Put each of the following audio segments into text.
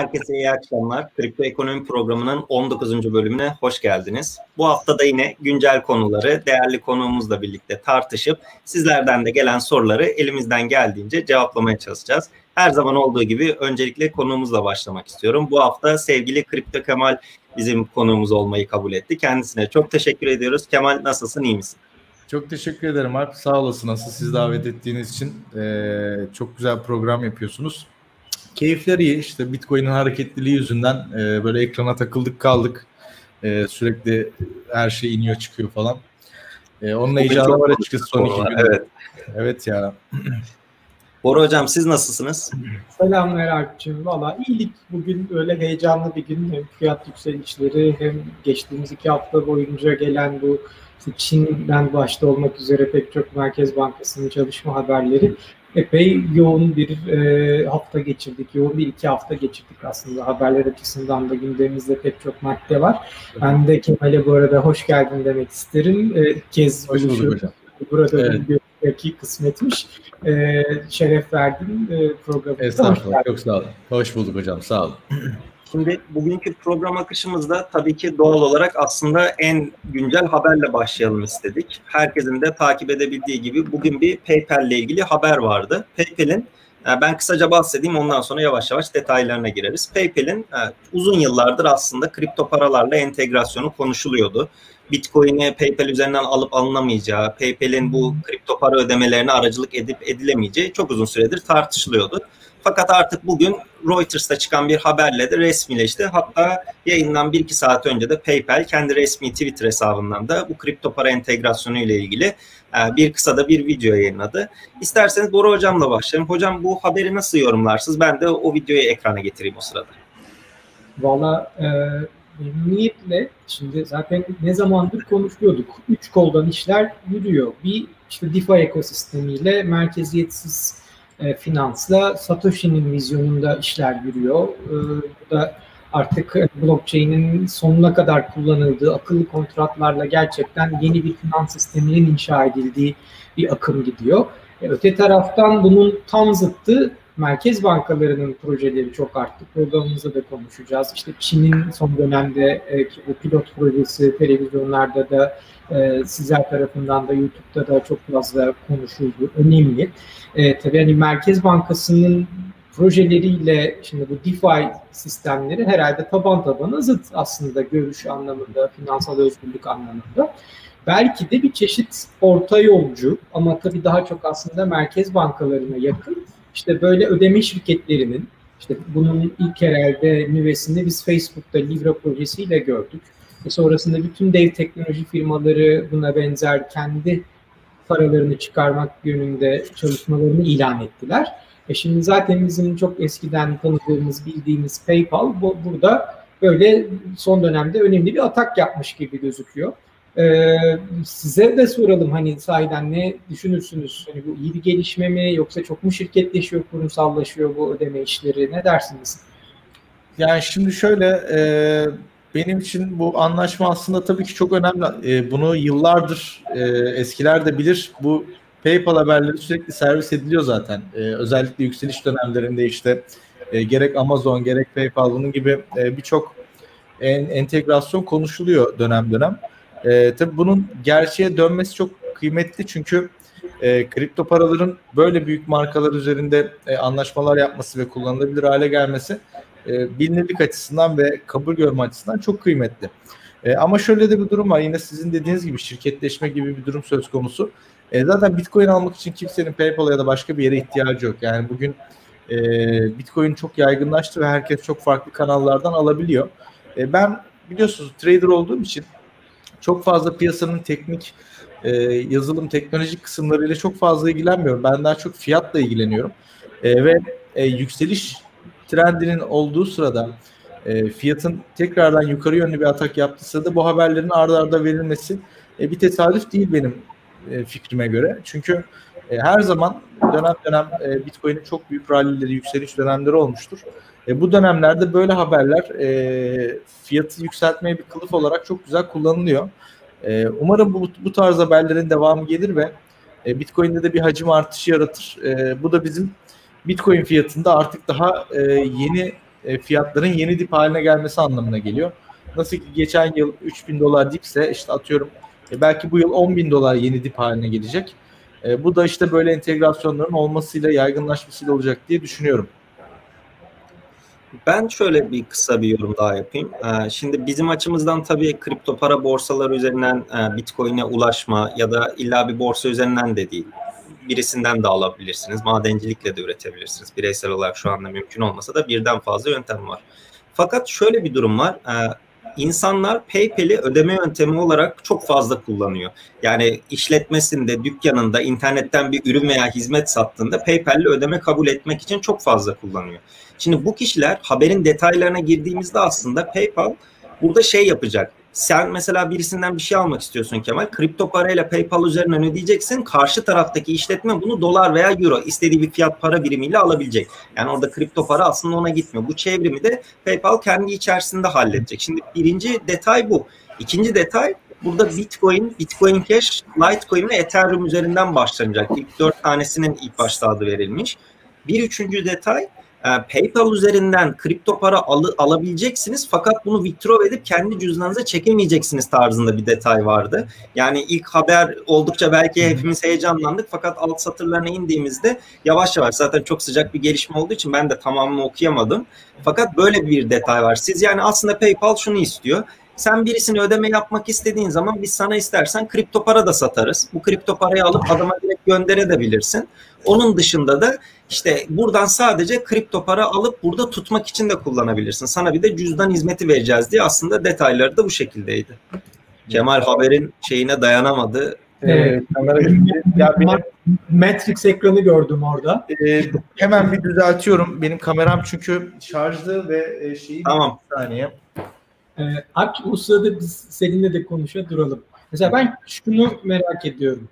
Herkese iyi akşamlar. Kripto Ekonomi Programı'nın 19. bölümüne hoş geldiniz. Bu hafta da yine güncel konuları değerli konuğumuzla birlikte tartışıp sizlerden de gelen soruları elimizden geldiğince cevaplamaya çalışacağız. Her zaman olduğu gibi öncelikle konuğumuzla başlamak istiyorum. Bu hafta sevgili Kripto Kemal bizim konuğumuz olmayı kabul etti. Kendisine çok teşekkür ediyoruz. Kemal nasılsın, iyi misin? Çok teşekkür ederim Alp. Sağ olasın. Nasıl siz davet ettiğiniz için ee, çok güzel program yapıyorsunuz. Keyifler iyi. İşte Bitcoin'in hareketliliği yüzünden e, böyle ekrana takıldık kaldık. E, sürekli her şey iniyor çıkıyor falan. E, onun heyecanı var açıkçası son iki gün. Evet. Evet ya. Bora Hocam siz nasılsınız? Selamlar Alp'ciğim. Valla iyilik bugün öyle heyecanlı bir gün. Hem fiyat yükselişleri hem geçtiğimiz iki hafta boyunca gelen bu Çin'den başta olmak üzere pek çok Merkez Bankası'nın çalışma haberleri epey yoğun bir e, hafta geçirdik. Yoğun bir iki hafta geçirdik aslında. Haberler açısından da gündemimizde pek çok madde var. Ben de Kemal'e bu arada hoş geldin demek isterim. E, kez hoş bulduk hocam. Burada evet. bir kısmetmiş. E, şeref verdin e, programımıza. Estağfurullah. Çok sağ olun. Hoş bulduk hocam. Sağ olun. Şimdi bugünkü program akışımızda tabii ki doğal olarak aslında en güncel haberle başlayalım istedik. Herkesin de takip edebildiği gibi bugün bir PayPal ile ilgili haber vardı. PayPal'in e, ben kısaca bahsedeyim ondan sonra yavaş yavaş detaylarına gireriz. PayPal'in e, uzun yıllardır aslında kripto paralarla entegrasyonu konuşuluyordu. Bitcoin'i PayPal üzerinden alıp alınamayacağı, PayPal'in bu kripto para ödemelerine aracılık edip edilemeyeceği çok uzun süredir tartışılıyordu. Fakat artık bugün Reuters'ta çıkan bir haberle de resmileşti. Hatta yayından bir iki saat önce de PayPal kendi resmi Twitter hesabından da bu kripto para entegrasyonu ile ilgili e, bir kısa da bir video yayınladı. İsterseniz Bora Hocam'la başlayalım. Hocam bu haberi nasıl yorumlarsınız? Ben de o videoyu ekrana getireyim o sırada. Valla e, memnuniyetle şimdi zaten ne zamandır konuşuyorduk. Üç koldan işler yürüyor. Bir işte DeFi ekosistemiyle merkeziyetsiz e, finansla Satoshi'nin vizyonunda işler yürüyor. E, bu da artık blockchain'in sonuna kadar kullanıldığı akıllı kontratlarla gerçekten yeni bir finans sisteminin inşa edildiği bir akım gidiyor. E, öte taraftan bunun tam zıttı merkez bankalarının projeleri çok arttı. Programımızda da konuşacağız. İşte Çin'in son dönemde e, bu pilot projesi televizyonlarda da e, sizler tarafından da YouTube'da da çok fazla konuşuldu. Önemli. E, tabii hani Merkez Bankası'nın projeleriyle şimdi bu DeFi sistemleri herhalde taban tabana zıt aslında görüş anlamında, finansal özgürlük anlamında. Belki de bir çeşit orta yolcu ama tabii daha çok aslında merkez bankalarına yakın işte böyle ödeme şirketlerinin işte bunun ilk herhalde nüvesini biz Facebook'ta Libra projesiyle gördük. Ve sonrasında bütün dev teknoloji firmaları buna benzer kendi paralarını çıkarmak yönünde çalışmalarını ilan ettiler. E şimdi zaten bizim çok eskiden tanıdığımız, bildiğimiz PayPal bu, burada böyle son dönemde önemli bir atak yapmış gibi gözüküyor. Ee, size de soralım hani sahiden ne düşünürsünüz? Hani bu iyi bir gelişme mi yoksa çok mu şirketleşiyor, kurumsallaşıyor bu ödeme işleri? Ne dersiniz? Yani şimdi şöyle e, benim için bu anlaşma aslında tabii ki çok önemli. E, bunu yıllardır e, eskiler de bilir. Bu PayPal haberleri sürekli servis ediliyor zaten. E, özellikle yükseliş dönemlerinde işte e, gerek Amazon gerek PayPal bunun gibi e, birçok en, entegrasyon konuşuluyor dönem dönem. E, tabii bunun gerçeğe dönmesi çok kıymetli çünkü e, kripto paraların böyle büyük markalar üzerinde e, anlaşmalar yapması ve kullanılabilir hale gelmesi e, bilinirlik açısından ve kabul görme açısından çok kıymetli. E, ama şöyle de bir durum var. Yine sizin dediğiniz gibi şirketleşme gibi bir durum söz konusu. E, zaten Bitcoin almak için kimsenin PayPal ya da başka bir yere ihtiyacı yok. Yani bugün e, Bitcoin çok yaygınlaştı ve herkes çok farklı kanallardan alabiliyor. E, ben biliyorsunuz trader olduğum için çok fazla piyasanın teknik e, yazılım teknolojik kısımlarıyla çok fazla ilgilenmiyorum. Ben daha çok fiyatla ilgileniyorum. E, ve e, yükseliş trendinin olduğu sırada e, fiyatın tekrardan yukarı yönlü bir atak yaptığı sırada bu haberlerin ardarda arda verilmesi e, bir tesadüf değil benim e, fikrime göre. Çünkü e, her zaman dönem dönem e, Bitcoin'in çok büyük rallileri, yükseliş dönemleri olmuştur. E, bu dönemlerde böyle haberler e, fiyatı yükseltmeye bir kılıf olarak çok güzel kullanılıyor. E, umarım bu, bu tarz haberlerin devamı gelir ve e, Bitcoin'de de bir hacim artışı yaratır. E, bu da bizim Bitcoin fiyatında artık daha e, yeni e, fiyatların yeni dip haline gelmesi anlamına geliyor. Nasıl ki geçen yıl 3000 dolar dipse işte atıyorum e, belki bu yıl 10 bin dolar yeni dip haline gelecek. E, bu da işte böyle entegrasyonların olmasıyla yaygınlaşmasıyla olacak diye düşünüyorum. Ben şöyle bir kısa bir yorum daha yapayım. Ee, şimdi bizim açımızdan tabii kripto para borsaları üzerinden e, Bitcoin'e ulaşma ya da illa bir borsa üzerinden de değil. Birisinden de alabilirsiniz. Madencilikle de üretebilirsiniz. Bireysel olarak şu anda mümkün olmasa da birden fazla yöntem var. Fakat şöyle bir durum var. İnsanlar PayPal'i ödeme yöntemi olarak çok fazla kullanıyor. Yani işletmesinde, dükkanında, internetten bir ürün veya hizmet sattığında PayPal'le ödeme kabul etmek için çok fazla kullanıyor. Şimdi bu kişiler haberin detaylarına girdiğimizde aslında PayPal burada şey yapacak. Sen mesela birisinden bir şey almak istiyorsun Kemal. Kripto parayla PayPal üzerinden ödeyeceksin. Karşı taraftaki işletme bunu dolar veya euro istediği bir fiyat para birimiyle alabilecek. Yani orada kripto para aslında ona gitmiyor. Bu çevrimi de PayPal kendi içerisinde halledecek. Şimdi birinci detay bu. İkinci detay burada Bitcoin, Bitcoin Cash, Litecoin ve Ethereum üzerinden başlanacak. İlk dört tanesinin ilk başta adı verilmiş. Bir üçüncü detay e, PayPal üzerinden kripto para al, alabileceksiniz fakat bunu withdraw edip kendi cüzdanınıza çekemeyeceksiniz tarzında bir detay vardı. Yani ilk haber oldukça belki hepimiz heyecanlandık fakat alt satırlarına indiğimizde yavaş yavaş zaten çok sıcak bir gelişme olduğu için ben de tamamını okuyamadım. Fakat böyle bir detay var. Siz yani aslında PayPal şunu istiyor. Sen birisini ödeme yapmak istediğin zaman biz sana istersen kripto para da satarız. Bu kripto parayı alıp adama direkt gönderebilirsin. Onun dışında da işte buradan sadece kripto para alıp burada tutmak için de kullanabilirsin. Sana bir de cüzdan hizmeti vereceğiz diye aslında detayları da bu şekildeydi. Kemal haberin şeyine dayanamadı. Evet. ya benim Matrix ekranı gördüm orada. E, hemen bir düzeltiyorum. Benim kameram çünkü şarjlı ve e, şeyi tamam. bir saniye. E, Alp o sırada biz seninle de konuşa duralım. Mesela ben şunu merak ediyorum.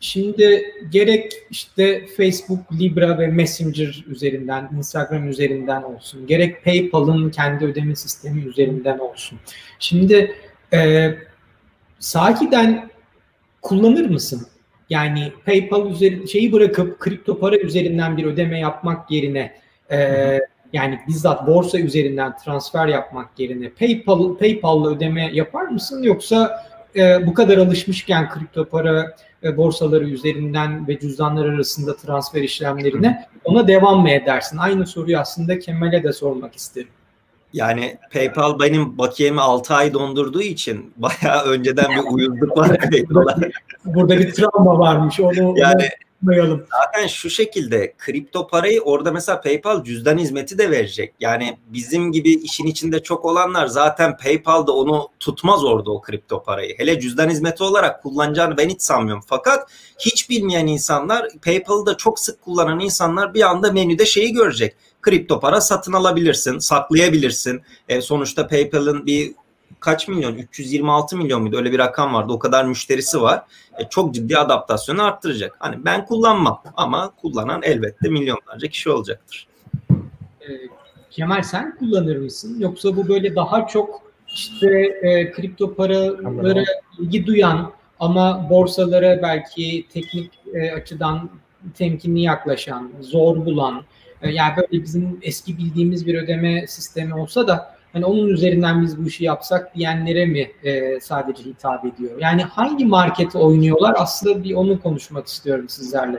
Şimdi gerek işte Facebook, Libra ve Messenger üzerinden, Instagram üzerinden olsun, gerek PayPal'ın kendi ödeme sistemi üzerinden olsun. Şimdi e, sahiden kullanır mısın? Yani PayPal üzeri şeyi bırakıp kripto para üzerinden bir ödeme yapmak yerine e, yani bizzat borsa üzerinden transfer yapmak yerine PayPal PayPal'la ödeme yapar mısın yoksa e, bu kadar alışmışken kripto para e, borsaları üzerinden ve cüzdanlar arasında transfer işlemlerine ona devam mı edersin? Aynı soruyu aslında Kemal'e de sormak isterim. Yani PayPal benim bakiyemi 6 ay dondurduğu için bayağı önceden bir uyuzluk var PayPal'a. Burada bir travma varmış. Onu yani unutmayalım. Zaten şu şekilde kripto parayı orada mesela PayPal cüzdan hizmeti de verecek. Yani bizim gibi işin içinde çok olanlar zaten PayPal'da onu tutmaz orada o kripto parayı. Hele cüzdan hizmeti olarak kullanacağını ben hiç sanmıyorum. Fakat hiç bilmeyen insanlar PayPal'ı da çok sık kullanan insanlar bir anda menüde şeyi görecek kripto para satın alabilirsin, saklayabilirsin. E, sonuçta PayPal'ın bir kaç milyon? 326 milyon muydu? Öyle bir rakam vardı. O kadar müşterisi var. E, çok ciddi adaptasyonu arttıracak. Hani ben kullanmam ama kullanan elbette milyonlarca kişi olacaktır. E, Kemal sen kullanır mısın? Yoksa bu böyle daha çok işte e, kripto paralara ilgi duyan ama borsalara belki teknik e, açıdan temkinli yaklaşan, zor bulan, e, yani böyle bizim eski bildiğimiz bir ödeme sistemi olsa da hani onun üzerinden biz bu işi yapsak diyenlere mi e, sadece hitap ediyor? Yani hangi markete oynuyorlar? Aslında bir onu konuşmak istiyorum sizlerle.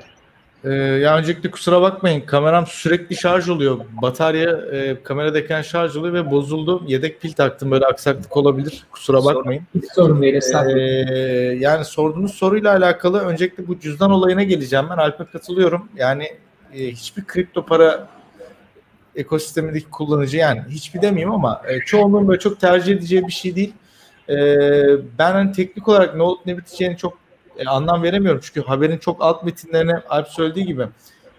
Ee, ya öncelikle kusura bakmayın kameram sürekli şarj oluyor. Batarya e, kameradayken şarj oluyor ve bozuldu. Yedek pil taktım böyle aksaklık olabilir. Kusura bakmayın. Hiç sorun değil. Ee, yani sorduğunuz soruyla alakalı öncelikle bu cüzdan olayına geleceğim. Ben Alp'e katılıyorum. Yani e, hiçbir kripto para ekosistemindeki kullanıcı yani hiçbir demeyeyim ama e, çoğunluğun böyle çok tercih edeceği bir şey değil. E, ben hani teknik olarak ne olup ne biteceğini çok e, anlam veremiyorum. Çünkü haberin çok alt metinlerine Alp söylediği gibi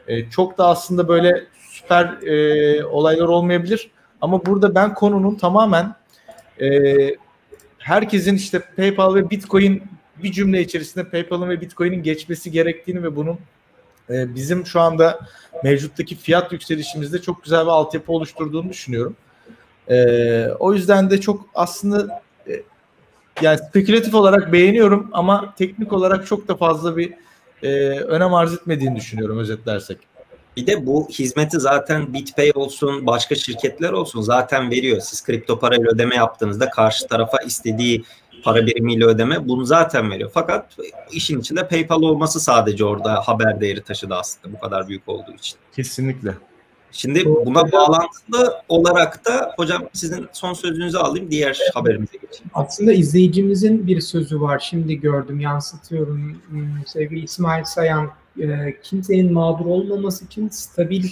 e, çok da aslında böyle süper e, olaylar olmayabilir. Ama burada ben konunun tamamen e, herkesin işte PayPal ve Bitcoin bir cümle içerisinde PayPal'ın ve Bitcoin'in geçmesi gerektiğini ve bunun e, bizim şu anda mevcuttaki fiyat yükselişimizde çok güzel bir altyapı oluşturduğunu düşünüyorum. E, o yüzden de çok aslında e, yani spekülatif olarak beğeniyorum ama teknik olarak çok da fazla bir e, önem arz etmediğini düşünüyorum özetlersek. Bir de bu hizmeti zaten BitPay olsun, başka şirketler olsun zaten veriyor. Siz kripto parayla ödeme yaptığınızda karşı tarafa istediği para birimiyle ödeme bunu zaten veriyor. Fakat işin içinde PayPal olması sadece orada haber değeri taşıdı aslında bu kadar büyük olduğu için. Kesinlikle. Şimdi buna bağlantılı olarak da hocam sizin son sözünüzü alayım diğer haberimize geçeyim. Aslında izleyicimizin bir sözü var. Şimdi gördüm yansıtıyorum. Hmm, sevgili İsmail Sayan e, kimsenin mağdur olmaması için stabil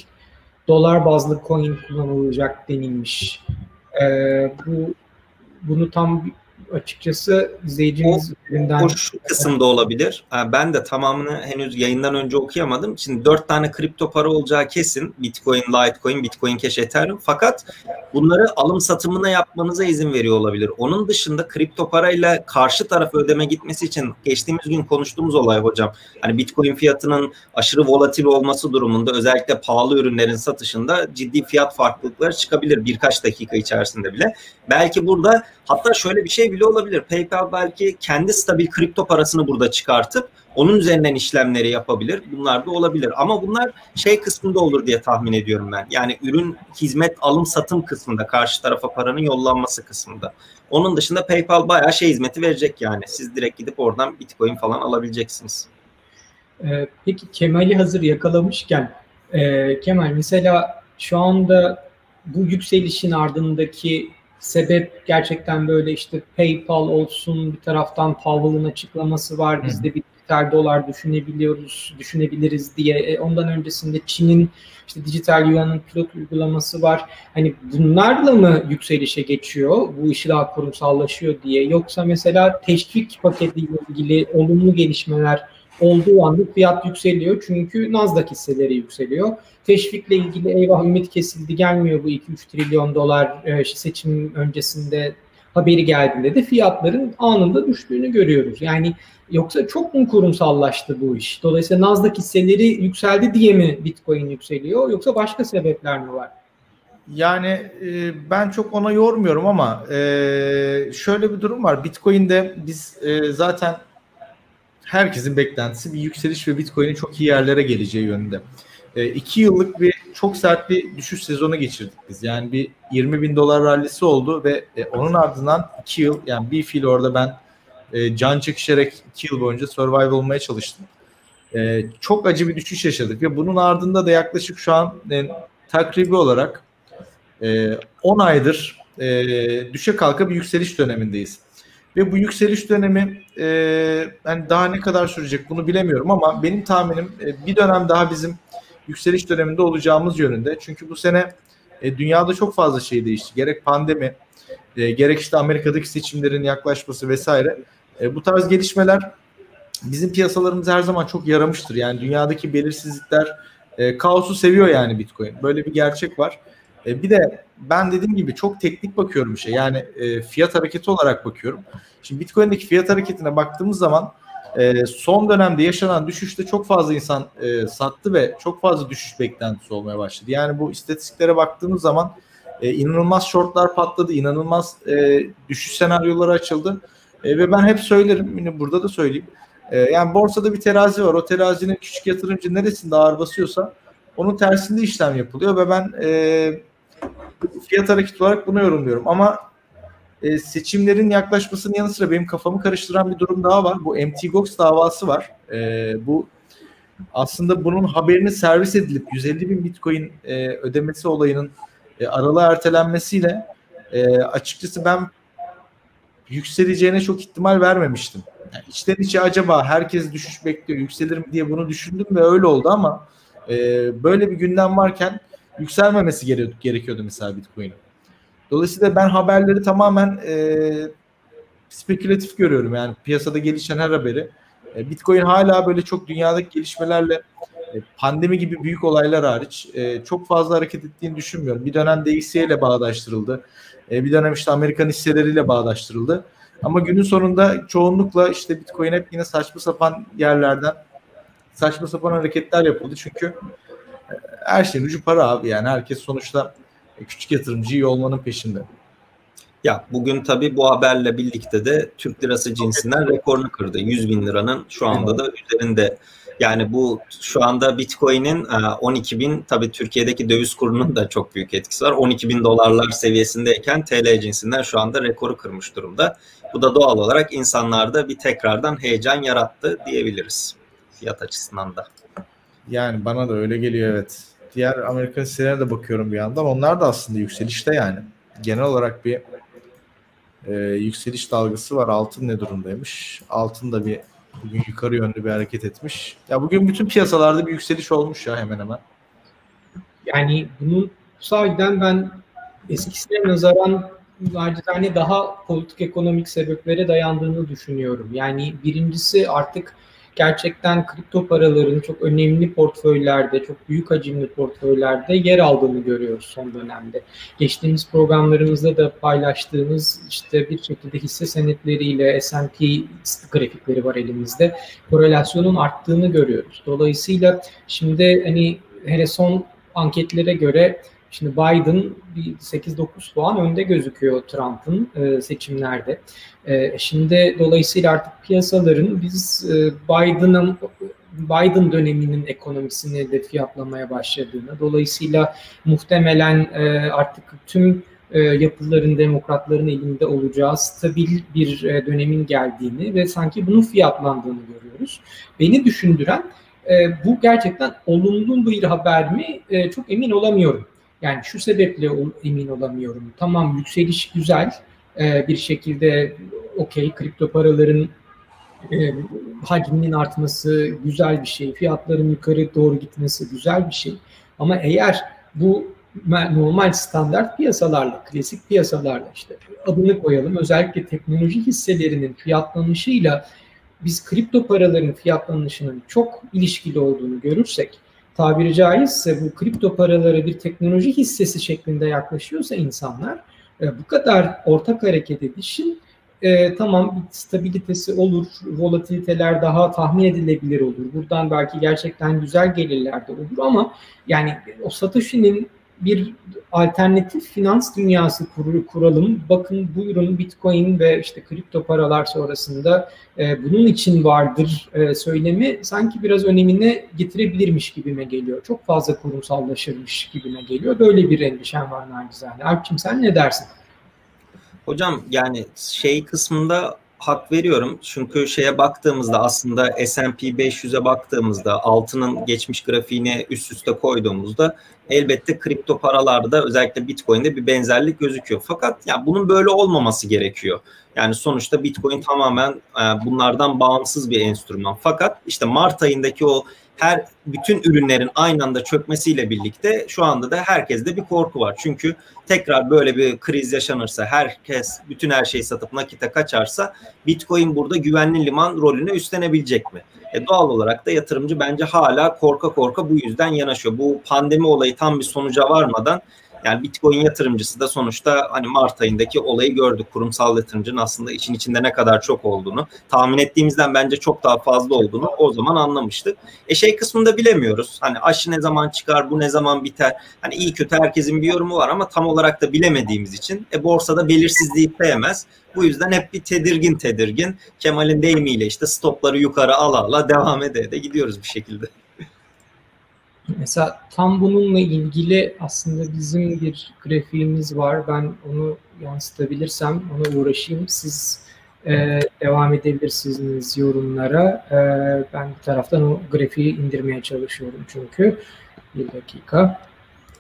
dolar bazlı coin kullanılacak denilmiş. E, bu bunu tam açıkçası izleyicimiz üzerinden... O şu kısımda olabilir. Ben de tamamını henüz yayından önce okuyamadım. Şimdi dört tane kripto para olacağı kesin. Bitcoin, Litecoin, Bitcoin Cash, Ethereum. Fakat bunları alım satımına yapmanıza izin veriyor olabilir. Onun dışında kripto parayla karşı tarafa ödeme gitmesi için geçtiğimiz gün konuştuğumuz olay hocam. Hani Bitcoin fiyatının aşırı volatil olması durumunda özellikle pahalı ürünlerin satışında ciddi fiyat farklılıkları çıkabilir birkaç dakika içerisinde bile. Belki burada hatta şöyle bir şey bile olabilir. PayPal belki kendi stabil kripto parasını burada çıkartıp onun üzerinden işlemleri yapabilir. Bunlar da olabilir. Ama bunlar şey kısmında olur diye tahmin ediyorum ben. Yani ürün, hizmet, alım, satım kısmında, karşı tarafa paranın yollanması kısmında. Onun dışında PayPal bayağı şey hizmeti verecek yani. Siz direkt gidip oradan Bitcoin falan alabileceksiniz. Ee, peki Kemal'i hazır yakalamışken e, Kemal mesela şu anda bu yükselişin ardındaki sebep gerçekten böyle işte PayPal olsun bir taraftan Powell'ın açıklaması var. Biz de bir dijital dolar düşünebiliyoruz, düşünebiliriz diye. E, ondan öncesinde Çin'in işte dijital yuanın pilot uygulaması var. Hani bunlarla mı yükselişe geçiyor? Bu işi daha kurumsallaşıyor diye. Yoksa mesela teşvik paketiyle ilgili olumlu gelişmeler olduğu anda fiyat yükseliyor. Çünkü Nasdaq hisseleri yükseliyor. Teşvikle ilgili eyvah ümit kesildi gelmiyor bu 2-3 trilyon dolar e, seçim öncesinde haberi geldiğinde de fiyatların anında düştüğünü görüyoruz. Yani yoksa çok mu kurumsallaştı bu iş? Dolayısıyla Nasdaq hisseleri yükseldi diye mi Bitcoin yükseliyor yoksa başka sebepler mi var? Yani e, ben çok ona yormuyorum ama e, şöyle bir durum var. Bitcoin'de biz e, zaten herkesin beklentisi bir yükseliş ve Bitcoin'in çok iyi yerlere geleceği yönünde. E, iki yıllık bir çok sert bir düşüş sezonu geçirdik biz. Yani bir 20 bin dolar rallisi oldu ve e, onun ardından iki yıl yani bir fil orada ben e, can çekişerek iki yıl boyunca survive olmaya çalıştım. E, çok acı bir düşüş yaşadık ve bunun ardında da yaklaşık şu an e, takribi olarak e, 10 aydır e, düşe kalka bir yükseliş dönemindeyiz. Ve bu yükseliş dönemi e, yani daha ne kadar sürecek bunu bilemiyorum ama benim tahminim e, bir dönem daha bizim yükseliş döneminde olacağımız yönünde. Çünkü bu sene e, dünyada çok fazla şey değişti. Gerek pandemi, e, gerek işte Amerika'daki seçimlerin yaklaşması vesaire. E, bu tarz gelişmeler bizim piyasalarımız her zaman çok yaramıştır. Yani dünyadaki belirsizlikler, e, kaosu seviyor yani Bitcoin. Böyle bir gerçek var. E, bir de ben dediğim gibi çok teknik bakıyorum şey. Yani e, fiyat hareketi olarak bakıyorum. Şimdi Bitcoin'deki fiyat hareketine baktığımız zaman e, son dönemde yaşanan düşüşte çok fazla insan e, sattı ve çok fazla düşüş beklentisi olmaya başladı. Yani bu istatistiklere baktığımız zaman e, inanılmaz shortlar patladı, inanılmaz e, düşüş senaryoları açıldı. E, ve ben hep söylerim, yine burada da söyleyeyim. E, yani borsada bir terazi var. O terazinin küçük yatırımcı neresinde ağır basıyorsa onun tersinde işlem yapılıyor ve ben e, fiyat hareketi olarak bunu yorumluyorum. Ama e, seçimlerin yaklaşmasının yanı sıra benim kafamı karıştıran bir durum daha var. Bu MT Gox davası var. E, bu aslında bunun haberini servis edilip 150 bin Bitcoin e, ödemesi olayının e, aralığa ertelenmesiyle e, açıkçası ben yükseleceğine çok ihtimal vermemiştim. Yani içten içe acaba herkes düşüş bekliyor, yükselir mi diye bunu düşündüm ve öyle oldu ama e, böyle bir gündem varken yükselmemesi gerekiyordu mesela Bitcoin'in. Dolayısıyla ben haberleri tamamen e, spekülatif görüyorum yani piyasada gelişen her haberi. E, Bitcoin hala böyle çok dünyadaki gelişmelerle e, pandemi gibi büyük olaylar hariç e, çok fazla hareket ettiğini düşünmüyorum. Bir dönem DXY ile bağdaştırıldı. E, bir dönem işte Amerikan hisseleriyle bağdaştırıldı. Ama günün sonunda çoğunlukla işte Bitcoin hep yine saçma sapan yerlerden saçma sapan hareketler yapıldı. Çünkü her şeyin ucu para abi yani herkes sonuçta küçük yatırımcı olmanın peşinde. Ya bugün tabii bu haberle birlikte de Türk lirası cinsinden rekorunu kırdı. 100 bin liranın şu anda da üzerinde Yani bu şu anda Bitcoin'in 12 e, bin tabii Türkiye'deki döviz kurunun da çok büyük etkisi var. 12 bin dolarlar seviyesindeyken TL cinsinden şu anda rekoru kırmış durumda. Bu da doğal olarak insanlarda bir tekrardan heyecan yarattı diyebiliriz fiyat açısından da. Yani bana da öyle geliyor evet. Diğer Amerikan hisselerine de bakıyorum bir yandan. Onlar da aslında yükselişte yani. Genel olarak bir e, yükseliş dalgası var. Altın ne durumdaymış? Altın da bir bugün yukarı yönlü bir hareket etmiş. Ya bugün bütün piyasalarda bir yükseliş olmuş ya hemen hemen. Yani bunun sahiden ben eskisine nazaran acizane daha politik ekonomik sebeplere dayandığını düşünüyorum. Yani birincisi artık gerçekten kripto paraların çok önemli portföylerde, çok büyük hacimli portföylerde yer aldığını görüyoruz son dönemde. Geçtiğimiz programlarımızda da paylaştığımız işte bir şekilde hisse senetleriyle S&P grafikleri var elimizde. Korelasyonun arttığını görüyoruz. Dolayısıyla şimdi hani hele son anketlere göre Şimdi Biden 8-9 puan önde gözüküyor Trump'ın e, seçimlerde. E, şimdi dolayısıyla artık piyasaların biz e, Biden'ın Biden döneminin ekonomisini de fiyatlamaya başladığını, dolayısıyla muhtemelen e, artık tüm e, yapıların demokratların elinde olacağı stabil bir dönemin geldiğini ve sanki bunun fiyatlandığını görüyoruz. Beni düşündüren bu gerçekten olumlu bir haber mi? Çok emin olamıyorum. Yani şu sebeple emin olamıyorum. Tamam yükseliş güzel e, bir şekilde okey kripto paraların e, hacminin artması güzel bir şey. Fiyatların yukarı doğru gitmesi güzel bir şey. Ama eğer bu normal standart piyasalarla, klasik piyasalarla işte adını koyalım. Özellikle teknoloji hisselerinin fiyatlanışıyla biz kripto paraların fiyatlanışının çok ilişkili olduğunu görürsek tabiri caizse bu kripto paralara bir teknoloji hissesi şeklinde yaklaşıyorsa insanlar e, bu kadar ortak hareket edişin e, tamam stabilitesi olur, volatiliteler daha tahmin edilebilir olur. Buradan belki gerçekten güzel gelirler de olur ama yani o Satoshi'nin bir alternatif finans dünyası kur, kuralım. Bakın buyurun Bitcoin ve işte kripto paralar sonrasında e, bunun için vardır e, söylemi sanki biraz önemine getirebilirmiş gibime geliyor. Çok fazla kurumsallaşırmış gibime geliyor. Böyle bir endişem var nacizane. Alpçim sen ne dersin? Hocam yani şey kısmında hak veriyorum. Çünkü şeye baktığımızda aslında S&P 500'e baktığımızda altının geçmiş grafiğini üst üste koyduğumuzda elbette kripto paralarda özellikle Bitcoin'de bir benzerlik gözüküyor. Fakat ya bunun böyle olmaması gerekiyor. Yani sonuçta Bitcoin tamamen e, bunlardan bağımsız bir enstrüman. Fakat işte Mart ayındaki o her bütün ürünlerin aynı anda çökmesiyle birlikte şu anda da herkeste bir korku var. Çünkü tekrar böyle bir kriz yaşanırsa, herkes bütün her şeyi satıp nakite kaçarsa Bitcoin burada güvenli liman rolünü üstlenebilecek mi? E doğal olarak da yatırımcı bence hala korka korka bu yüzden yanaşıyor. Bu pandemi olayı tam bir sonuca varmadan yani Bitcoin yatırımcısı da sonuçta hani Mart ayındaki olayı gördük. Kurumsal yatırımcının aslında için içinde ne kadar çok olduğunu, tahmin ettiğimizden bence çok daha fazla olduğunu o zaman anlamıştık. E şey kısmında bilemiyoruz. Hani aşı ne zaman çıkar, bu ne zaman biter? Hani iyi kötü herkesin bir yorumu var ama tam olarak da bilemediğimiz için e borsada belirsizliği sevmez. Bu yüzden hep bir tedirgin tedirgin. Kemal'in deyimiyle işte stopları yukarı ala ala devam ede de gidiyoruz bir şekilde. Mesela tam bununla ilgili aslında bizim bir grafiğimiz var. Ben onu yansıtabilirsem ona uğraşayım. Siz e, devam edebilirsiniz yorumlara. E, ben bir taraftan o grafiği indirmeye çalışıyorum çünkü. Bir dakika.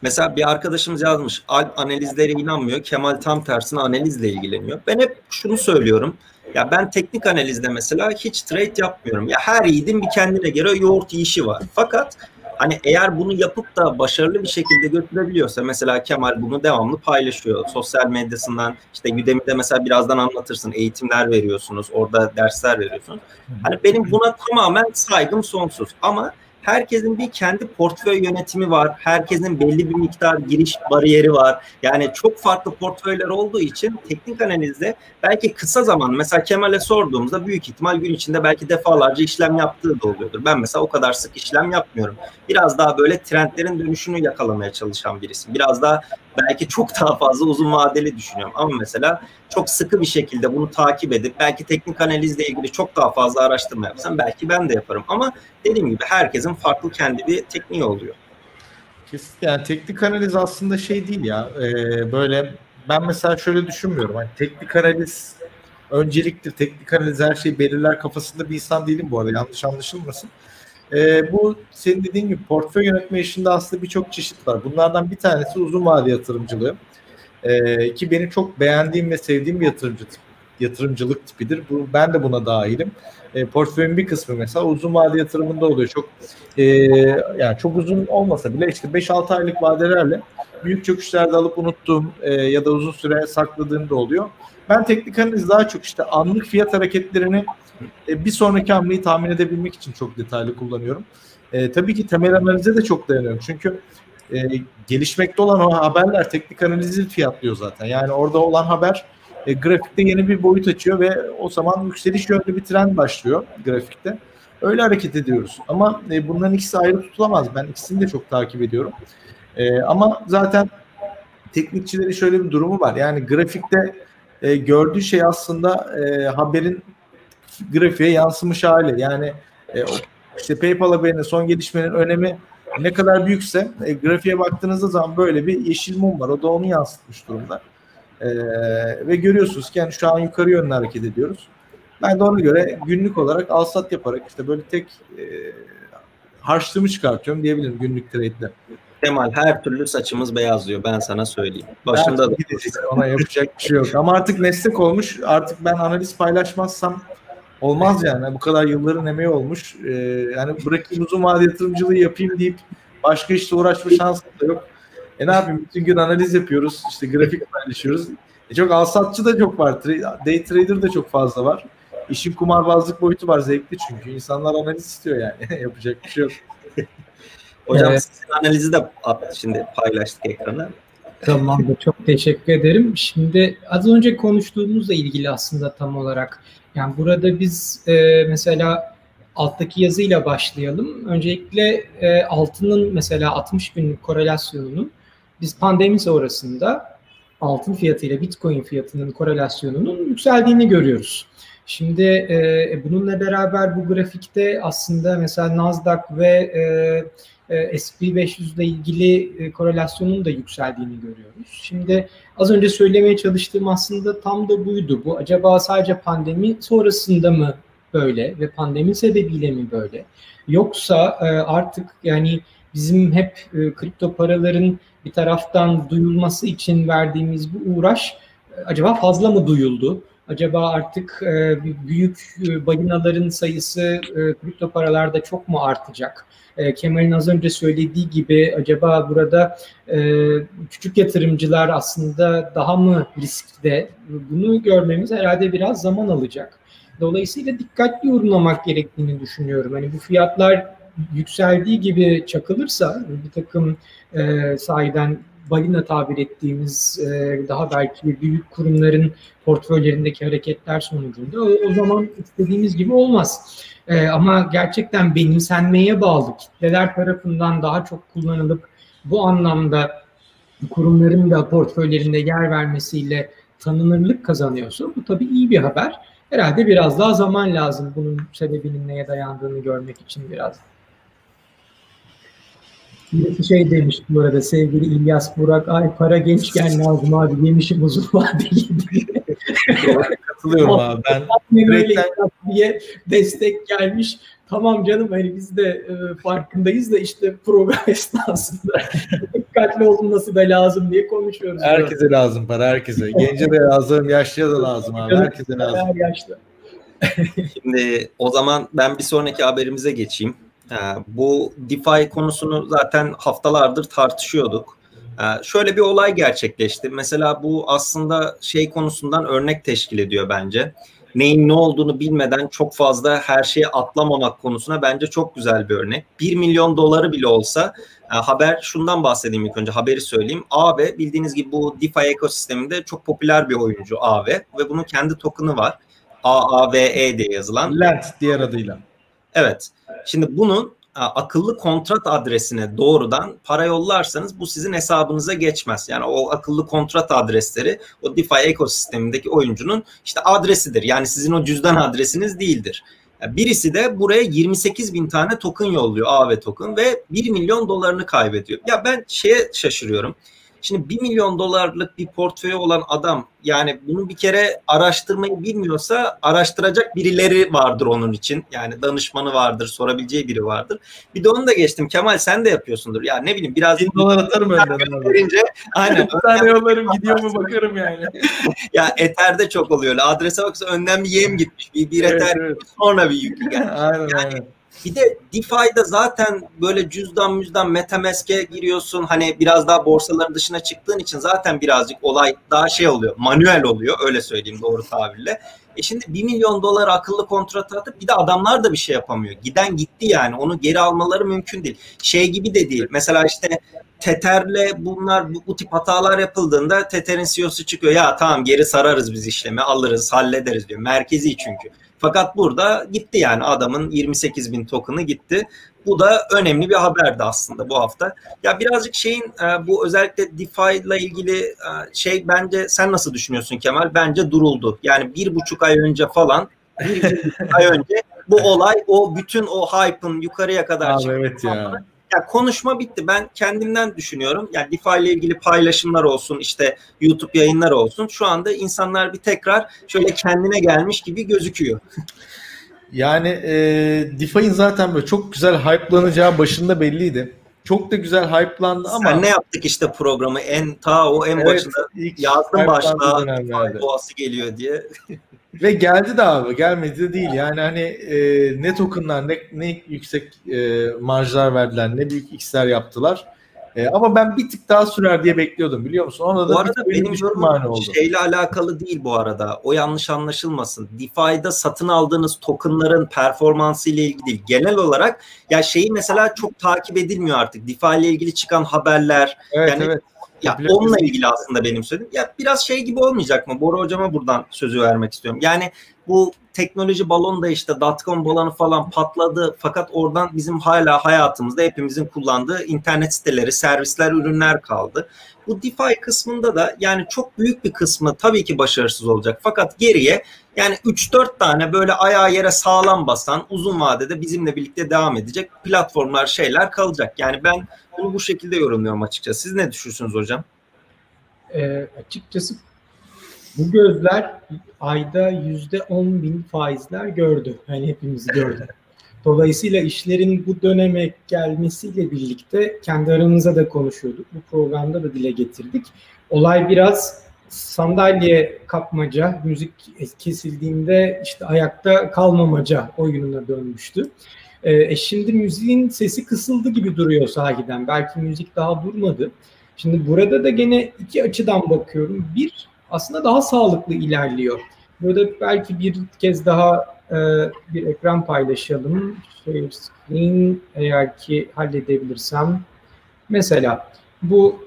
Mesela bir arkadaşımız yazmış, Alp analizlere inanmıyor, Kemal tam tersine analizle ilgileniyor. Ben hep şunu söylüyorum, ya ben teknik analizde mesela hiç trade yapmıyorum. Ya her yiğidin bir kendine göre yoğurt yiyişi var. Fakat Hani eğer bunu yapıp da başarılı bir şekilde götürebiliyorsa mesela Kemal bunu devamlı paylaşıyor. Sosyal medyasından işte Udemy'de mesela birazdan anlatırsın eğitimler veriyorsunuz. Orada dersler veriyorsunuz. Hani benim buna tamamen saygım sonsuz. Ama herkesin bir kendi portföy yönetimi var. Herkesin belli bir miktar giriş bariyeri var. Yani çok farklı portföyler olduğu için teknik analizde belki kısa zaman mesela Kemal'e sorduğumuzda büyük ihtimal gün içinde belki defalarca işlem yaptığı da oluyordur. Ben mesela o kadar sık işlem yapmıyorum. Biraz daha böyle trendlerin dönüşünü yakalamaya çalışan birisi. Biraz daha belki çok daha fazla uzun vadeli düşünüyorum. Ama mesela çok sıkı bir şekilde bunu takip edip belki teknik analizle ilgili çok daha fazla araştırma yapsam belki ben de yaparım. Ama dediğim gibi herkesin farklı kendi bir tekniği oluyor. Kesin yani teknik analiz aslında şey değil ya e, böyle ben mesela şöyle düşünmüyorum. Hani teknik analiz önceliktir. Teknik analiz her şeyi belirler kafasında bir insan değilim bu arada yanlış anlaşılmasın. E, bu senin dediğin gibi portföy yönetme işinde aslında birçok çeşit var. Bunlardan bir tanesi uzun vade yatırımcılığı. E, ki benim çok beğendiğim ve sevdiğim bir yatırımcı yatırımcılık tipidir. Bu, ben de buna dahilim. E, portföyün bir kısmı mesela uzun vade yatırımında oluyor. Çok e, yani çok uzun olmasa bile işte 5-6 aylık vadelerle büyük çöküşlerde alıp unuttuğum e, ya da uzun süre sakladığım da oluyor. Ben teknik analiz daha çok işte anlık fiyat hareketlerini e, bir sonraki hamleyi tahmin edebilmek için çok detaylı kullanıyorum. E, tabii ki temel analize de çok dayanıyorum. Çünkü e, gelişmekte olan o haberler teknik analizi fiyatlıyor zaten. Yani orada olan haber e, grafikte yeni bir boyut açıyor ve o zaman yükseliş yönlü bir trend başlıyor grafikte. Öyle hareket ediyoruz. Ama e, bunların ikisi ayrı tutulamaz. Ben ikisini de çok takip ediyorum. E, ama zaten teknikçilerin şöyle bir durumu var. Yani grafikte e, gördüğü şey aslında e, haberin grafiğe yansımış hali. Yani e, işte PayPal haberinin son gelişmenin önemi ne kadar büyükse e, grafiğe baktığınızda zaman böyle bir yeşil mum var. O da onu yansıtmış durumda. E, ve görüyorsunuz ki yani şu an yukarı yönlü hareket ediyoruz. Ben de ona göre günlük olarak al sat yaparak işte böyle tek e, harçlığımı çıkartıyorum diyebilirim günlük trade'de. Kemal her türlü saçımız beyazlıyor ben sana söyleyeyim. Başında da. Ona yapacak bir şey yok. Ama artık meslek olmuş. Artık ben analiz paylaşmazsam olmaz yani. Bu kadar yılların emeği olmuş. Ee, yani bırakayım uzun vade yatırımcılığı yapayım deyip başka işte uğraşma şansı da yok. E ne yapayım? Bütün gün analiz yapıyoruz. İşte grafik paylaşıyoruz. E çok alsatçı da çok var. Day trader da çok fazla var. İşin kumarbazlık boyutu var. Zevkli çünkü. insanlar analiz istiyor yani. Yapacak bir şey yok. Hocam evet. sizin analizi de şimdi paylaştık ekrana. Tamamdır. Çok teşekkür ederim. Şimdi az önce konuştuğumuzla ilgili aslında tam olarak yani burada biz e, mesela alttaki yazıyla başlayalım. Öncelikle e, altının mesela 60 günlük korelasyonunu biz pandemi sonrasında altın fiyatı ile bitcoin fiyatının korelasyonunun yükseldiğini görüyoruz. Şimdi e, bununla beraber bu grafikte aslında mesela Nasdaq ve e, e, S&P 500 ile ilgili e, korelasyonun da yükseldiğini görüyoruz. Şimdi az önce söylemeye çalıştığım aslında tam da buydu. Bu acaba sadece pandemi sonrasında mı böyle ve pandemi sebebiyle mi böyle? Yoksa e, artık yani bizim hep e, kripto paraların bir taraftan duyulması için verdiğimiz bu uğraş e, acaba fazla mı duyuldu? Acaba artık e, büyük e, balinaların sayısı e, kripto paralarda çok mu artacak? E, Kemal'in az önce söylediği gibi acaba burada küçük yatırımcılar aslında daha mı riskte? Bunu görmemiz herhalde biraz zaman alacak. Dolayısıyla dikkatli yorumlamak gerektiğini düşünüyorum. Hani bu fiyatlar yükseldiği gibi çakılırsa bir takım e, sahiden balina tabir ettiğimiz e, daha belki büyük kurumların portföylerindeki hareketler sonucunda o, zaman istediğimiz gibi olmaz. E, ama gerçekten benimsenmeye bağlı kitleler tarafından daha çok kullanılıp bu anlamda kurumların da portföylerinde yer vermesiyle tanınırlık kazanıyorsa bu tabii iyi bir haber. Herhalde biraz daha zaman lazım bunun sebebinin neye dayandığını görmek için biraz. Birisi şey demiş bu arada sevgili İlyas Burak ay para gençken lazım abi yemişim uzun vadeli Katılıyorum abi ben. Öyle diye destek gelmiş. Tamam canım hani biz de e, farkındayız da işte program esnasında dikkatli olunması da lazım diye konuşuyoruz. Herkese burada. lazım para herkese. Gence de lazım, yaşlıya da lazım abi. Herkese lazım. Her yaşlı. Şimdi o zaman ben bir sonraki haberimize geçeyim. Bu DeFi konusunu zaten haftalardır tartışıyorduk. Şöyle bir olay gerçekleşti. Mesela bu aslında şey konusundan örnek teşkil ediyor bence. Neyin ne olduğunu bilmeden çok fazla her şeyi atlamamak konusuna bence çok güzel bir örnek. 1 milyon doları bile olsa haber şundan bahsedeyim ilk önce haberi söyleyeyim. Aave bildiğiniz gibi bu DeFi ekosisteminde çok popüler bir oyuncu Aave ve bunun kendi token'ı var. AAVE diye yazılan. Lent diğer adıyla. Evet. Şimdi bunun akıllı kontrat adresine doğrudan para yollarsanız bu sizin hesabınıza geçmez. Yani o akıllı kontrat adresleri o DeFi ekosistemindeki oyuncunun işte adresidir. Yani sizin o cüzdan adresiniz değildir. Birisi de buraya 28 bin tane token yolluyor AV token ve 1 milyon dolarını kaybediyor. Ya ben şeye şaşırıyorum. Şimdi 1 milyon dolarlık bir portföyü olan adam yani bunu bir kere araştırmayı bilmiyorsa araştıracak birileri vardır onun için. Yani danışmanı vardır, sorabileceği biri vardır. Bir de onu da geçtim. Kemal sen de yapıyorsundur. Ya ne bileyim biraz... 1000 dolar atarım önden. Verince, aynen. Bir tane yollarım gidiyor mu bakarım yani. ya Ether'de çok oluyor. Adrese baksa önden bir yem gitmiş. Bir, bir Evet, Ether evet. sonra bir yük gelmiş. aynen Yani aynen. Bir de DeFi'de zaten böyle cüzdan müzdan Metamask'e giriyorsun. Hani biraz daha borsaların dışına çıktığın için zaten birazcık olay daha şey oluyor. Manuel oluyor öyle söyleyeyim doğru tabirle. E şimdi 1 milyon dolar akıllı kontrat atıp bir de adamlar da bir şey yapamıyor. Giden gitti yani. Onu geri almaları mümkün değil. Şey gibi de değil. Mesela işte Tether'le bunlar bu, bu tip hatalar yapıldığında Tether'in CEO'su çıkıyor. Ya tamam geri sararız biz işlemi alırız hallederiz diyor. Merkezi çünkü. Fakat burada gitti yani adamın 28 bin token'ı gitti. Bu da önemli bir haberdi aslında bu hafta. Ya birazcık şeyin e, bu özellikle DeFi ile ilgili e, şey bence sen nasıl düşünüyorsun Kemal? Bence duruldu. Yani bir buçuk ay önce falan bir, ay önce bu olay o bütün o hype'ın yukarıya kadar Abi evet ya. Ya konuşma bitti. Ben kendimden düşünüyorum. Yani DeFi ile ilgili paylaşımlar olsun, işte YouTube yayınları olsun. Şu anda insanlar bir tekrar şöyle kendine gelmiş gibi gözüküyor. Yani e, DeFi'nin zaten böyle çok güzel hype'lanacağı başında belliydi. Çok da güzel hype'landı ama Sen ne yaptık işte programı en ta o en Evet, başında yazdım başta boğası geliyor diye. Ve geldi de abi gelmedi de değil. Yani hani e, ne tokenlar ne, ne yüksek e, marjlar verdiler ne büyük x'ler yaptılar. E, ama ben bir tık daha sürer diye bekliyordum biliyor musun? Ona da Bu arada benim yorumum oldu. şeyle alakalı değil bu arada. O yanlış anlaşılmasın. DeFi'de satın aldığınız tokenların performansı ile ilgili değil. Genel olarak ya şeyi mesela çok takip edilmiyor artık. DeFi ile ilgili çıkan haberler, Evet yani- evet. Ya Biliyorum. onunla ilgili aslında benim söylediğim. Ya biraz şey gibi olmayacak mı? Bora hocama buradan sözü vermek istiyorum. Yani bu teknoloji balonu da işte dotcom balonu falan patladı. Fakat oradan bizim hala hayatımızda hepimizin kullandığı internet siteleri, servisler, ürünler kaldı. Bu DeFi kısmında da yani çok büyük bir kısmı tabii ki başarısız olacak. Fakat geriye yani 3-4 tane böyle ayağı yere sağlam basan uzun vadede bizimle birlikte devam edecek platformlar şeyler kalacak. Yani ben bunu bu şekilde yorumluyorum açıkçası. Siz ne düşünüyorsunuz hocam? E, açıkçası bu gözler ayda yüzde on bin faizler gördü. Yani hepimiz gördü. Dolayısıyla işlerin bu döneme gelmesiyle birlikte kendi aramızda da konuşuyorduk. Bu programda da dile getirdik. Olay biraz sandalye kapmaca, müzik kesildiğinde işte ayakta kalmamaca oyununa dönmüştü. E, e şimdi müziğin sesi kısıldı gibi duruyor sahiden. Belki müzik daha durmadı. Şimdi burada da gene iki açıdan bakıyorum. Bir, aslında daha sağlıklı ilerliyor. Burada belki bir kez daha e, bir ekran paylaşalım. Share screen eğer ki halledebilirsem. Mesela bu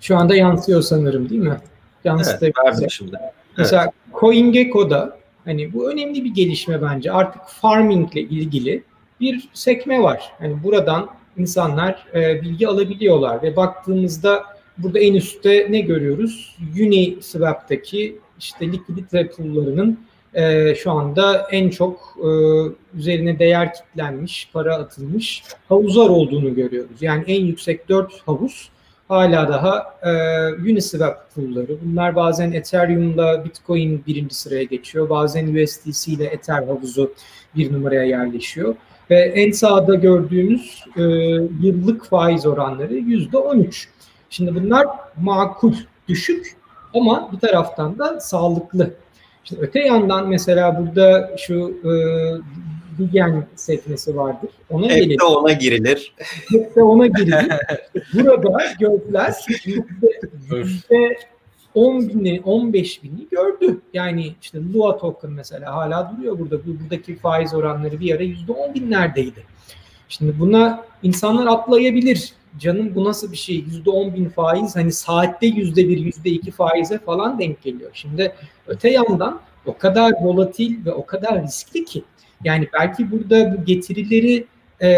şu anda yansıyor sanırım değil mi? Evet, Yansıtabilirsem. verdim şimdi. Mesela CoinGecko'da hani bu önemli bir gelişme bence. Artık farming ile ilgili bir sekme var. Hani buradan insanlar e, bilgi alabiliyorlar ve baktığımızda burada en üstte ne görüyoruz? Uniswap'taki işte likidite pool'larının e, şu anda en çok e, üzerine değer kitlenmiş, para atılmış havuzlar olduğunu görüyoruz. Yani en yüksek 4 havuz hala daha e, Uniswap pool'ları. Bunlar bazen Ethereum'da Bitcoin birinci sıraya geçiyor. Bazen USDC ile Ether havuzu bir numaraya yerleşiyor. Ve en sağda gördüğümüz e, yıllık faiz oranları yüzde 13. Şimdi bunlar makul, düşük ama bir taraftan da sağlıklı. Şimdi öte yandan mesela burada şu e, Digen sekmesi vardır. Ona Hep gelelim. de ona girilir. Hep de ona girilir. Burada gözler yüzde, yüzde 10 bini, 15 bini gördü. Yani işte Lua token mesela hala duruyor burada. Bu- Buradaki faiz oranları bir ara yüzde 10 binlerdeydi. Şimdi buna insanlar atlayabilir. Canım bu nasıl bir şey? Yüzde 10 bin faiz hani saatte yüzde bir, yüzde iki faize falan denk geliyor. Şimdi öte yandan o kadar volatil ve o kadar riskli ki yani belki burada bu getirileri e,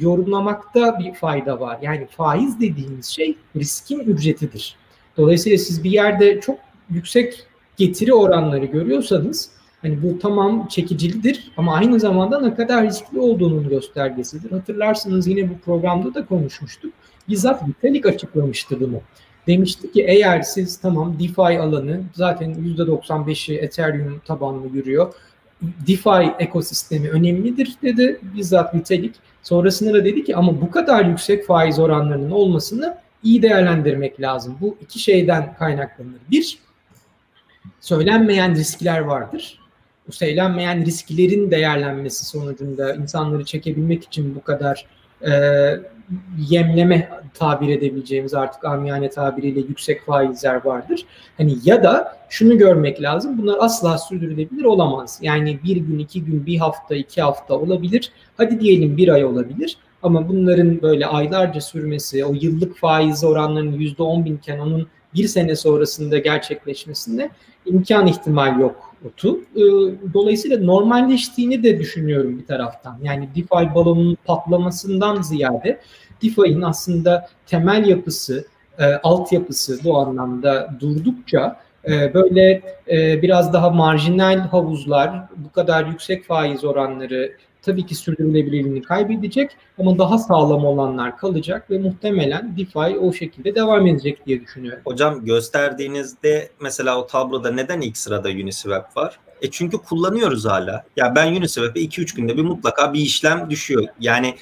yorumlamakta bir fayda var. Yani faiz dediğimiz şey riskin ücretidir. Dolayısıyla siz bir yerde çok yüksek getiri oranları görüyorsanız hani bu tamam çekicilidir ama aynı zamanda ne kadar riskli olduğunun göstergesidir. Hatırlarsınız yine bu programda da konuşmuştuk. Bizzat Vitalik açıklamıştı bunu. Demişti ki eğer siz tamam DeFi alanı zaten %95'i Ethereum tabanlı yürüyor. DeFi ekosistemi önemlidir dedi bizzat Vitalik. Sonrasında da dedi ki ama bu kadar yüksek faiz oranlarının olmasını iyi değerlendirmek lazım. Bu iki şeyden kaynaklanır. Bir, söylenmeyen riskler vardır. Bu söylenmeyen risklerin değerlenmesi sonucunda insanları çekebilmek için bu kadar e, yemleme tabir edebileceğimiz artık amiyane tabiriyle yüksek faizler vardır. Hani ya da şunu görmek lazım. Bunlar asla sürdürülebilir olamaz. Yani bir gün, iki gün, bir hafta, iki hafta olabilir. Hadi diyelim bir ay olabilir. Ama bunların böyle aylarca sürmesi, o yıllık faiz oranlarının yüzde on binken onun bir sene sonrasında gerçekleşmesinde imkan ihtimal yok otu. Ee, dolayısıyla normalleştiğini de düşünüyorum bir taraftan. Yani DeFi balonunun patlamasından ziyade DeFi'nin aslında temel yapısı, e, altyapısı bu anlamda durdukça e, böyle e, biraz daha marjinal havuzlar, bu kadar yüksek faiz oranları tabii ki sürdürülebilirliğini kaybedecek ama daha sağlam olanlar kalacak ve muhtemelen DeFi o şekilde devam edecek diye düşünüyorum. Hocam gösterdiğinizde mesela o tabloda neden ilk sırada Uniswap var? E çünkü kullanıyoruz hala. Ya ben Uniswap'e 2-3 günde bir mutlaka bir işlem düşüyor. Yani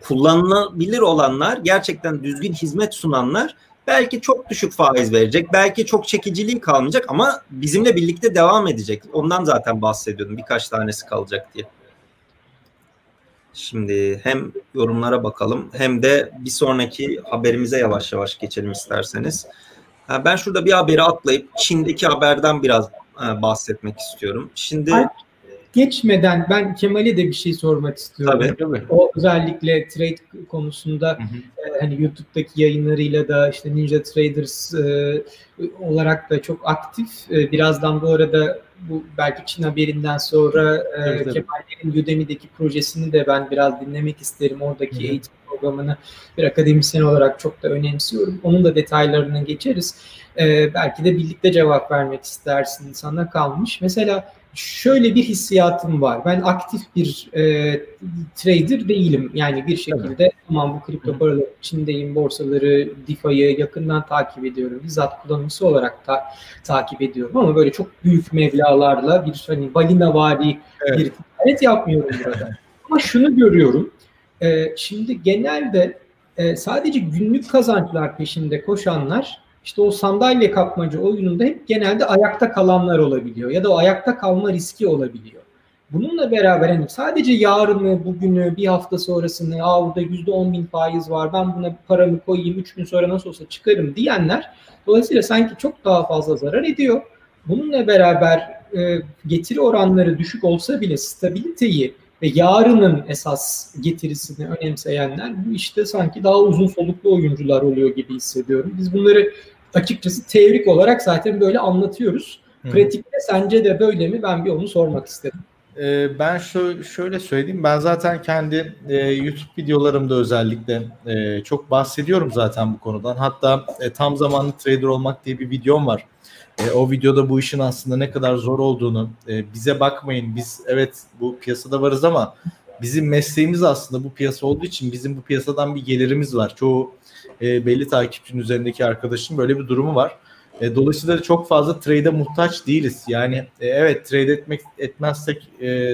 kullanılabilir olanlar, gerçekten düzgün hizmet sunanlar belki çok düşük faiz verecek, belki çok çekiciliği kalmayacak ama bizimle birlikte devam edecek. Ondan zaten bahsediyordum birkaç tanesi kalacak diye. Şimdi hem yorumlara bakalım hem de bir sonraki haberimize yavaş yavaş geçelim isterseniz. Ben şurada bir haberi atlayıp Çin'deki haberden biraz e, bahsetmek istiyorum. Şimdi Ay, geçmeden ben Kemal'e de bir şey sormak istiyorum. Tabii, tabii. O özellikle trade konusunda hı hı. E, hani YouTube'daki yayınlarıyla da işte Ninja Traders e, olarak da çok aktif. E, birazdan bu arada bu belki Çin haberinden sonra e, evet, Kemal'lerin Udemy'deki projesini de ben biraz dinlemek isterim. Oradaki hı. eğitim programını bir akademisyen olarak çok da önemsiyorum. Onun da detaylarına geçeriz. E, belki de birlikte cevap vermek istersin. Sana kalmış. Mesela şöyle bir hissiyatım var. Ben aktif bir e, trader değilim. Yani bir şekilde evet. tamam bu kripto paralar içindeyim, borsaları, DeFi'yi yakından takip ediyorum. Bizzat kullanıcısı olarak ta, takip ediyorum ama böyle çok büyük mevlalarla bir hani balina vari evet. bir ticaret yapmıyorum burada. ama şunu görüyorum. E, şimdi genelde e, sadece günlük kazançlar peşinde koşanlar işte o sandalye kapmacı oyununda hep genelde ayakta kalanlar olabiliyor ya da o ayakta kalma riski olabiliyor. Bununla beraber hani sadece yarını, bugünü, bir hafta sonrasını, aa burada yüzde on bin faiz var, ben buna paramı koyayım, üç gün sonra nasıl olsa çıkarım diyenler dolayısıyla sanki çok daha fazla zarar ediyor. Bununla beraber e, getiri oranları düşük olsa bile stabiliteyi ve yarının esas getirisini önemseyenler bu işte sanki daha uzun soluklu oyuncular oluyor gibi hissediyorum. Biz bunları açıkçası teorik olarak zaten böyle anlatıyoruz. Hı. Pratikte sence de böyle mi? Ben bir onu sormak istedim. Ee, ben şö- şöyle söyleyeyim. Ben zaten kendi e, YouTube videolarımda özellikle e, çok bahsediyorum zaten bu konudan. Hatta e, tam zamanlı trader olmak diye bir videom var. E, o videoda bu işin aslında ne kadar zor olduğunu e, bize bakmayın. Biz evet bu piyasada varız ama bizim mesleğimiz aslında bu piyasa olduğu için bizim bu piyasadan bir gelirimiz var. Çoğu e, belli takipçinin üzerindeki arkadaşın böyle bir durumu var. E, dolayısıyla çok fazla trade'e muhtaç değiliz. Yani e, evet trade etmek etmezsek e,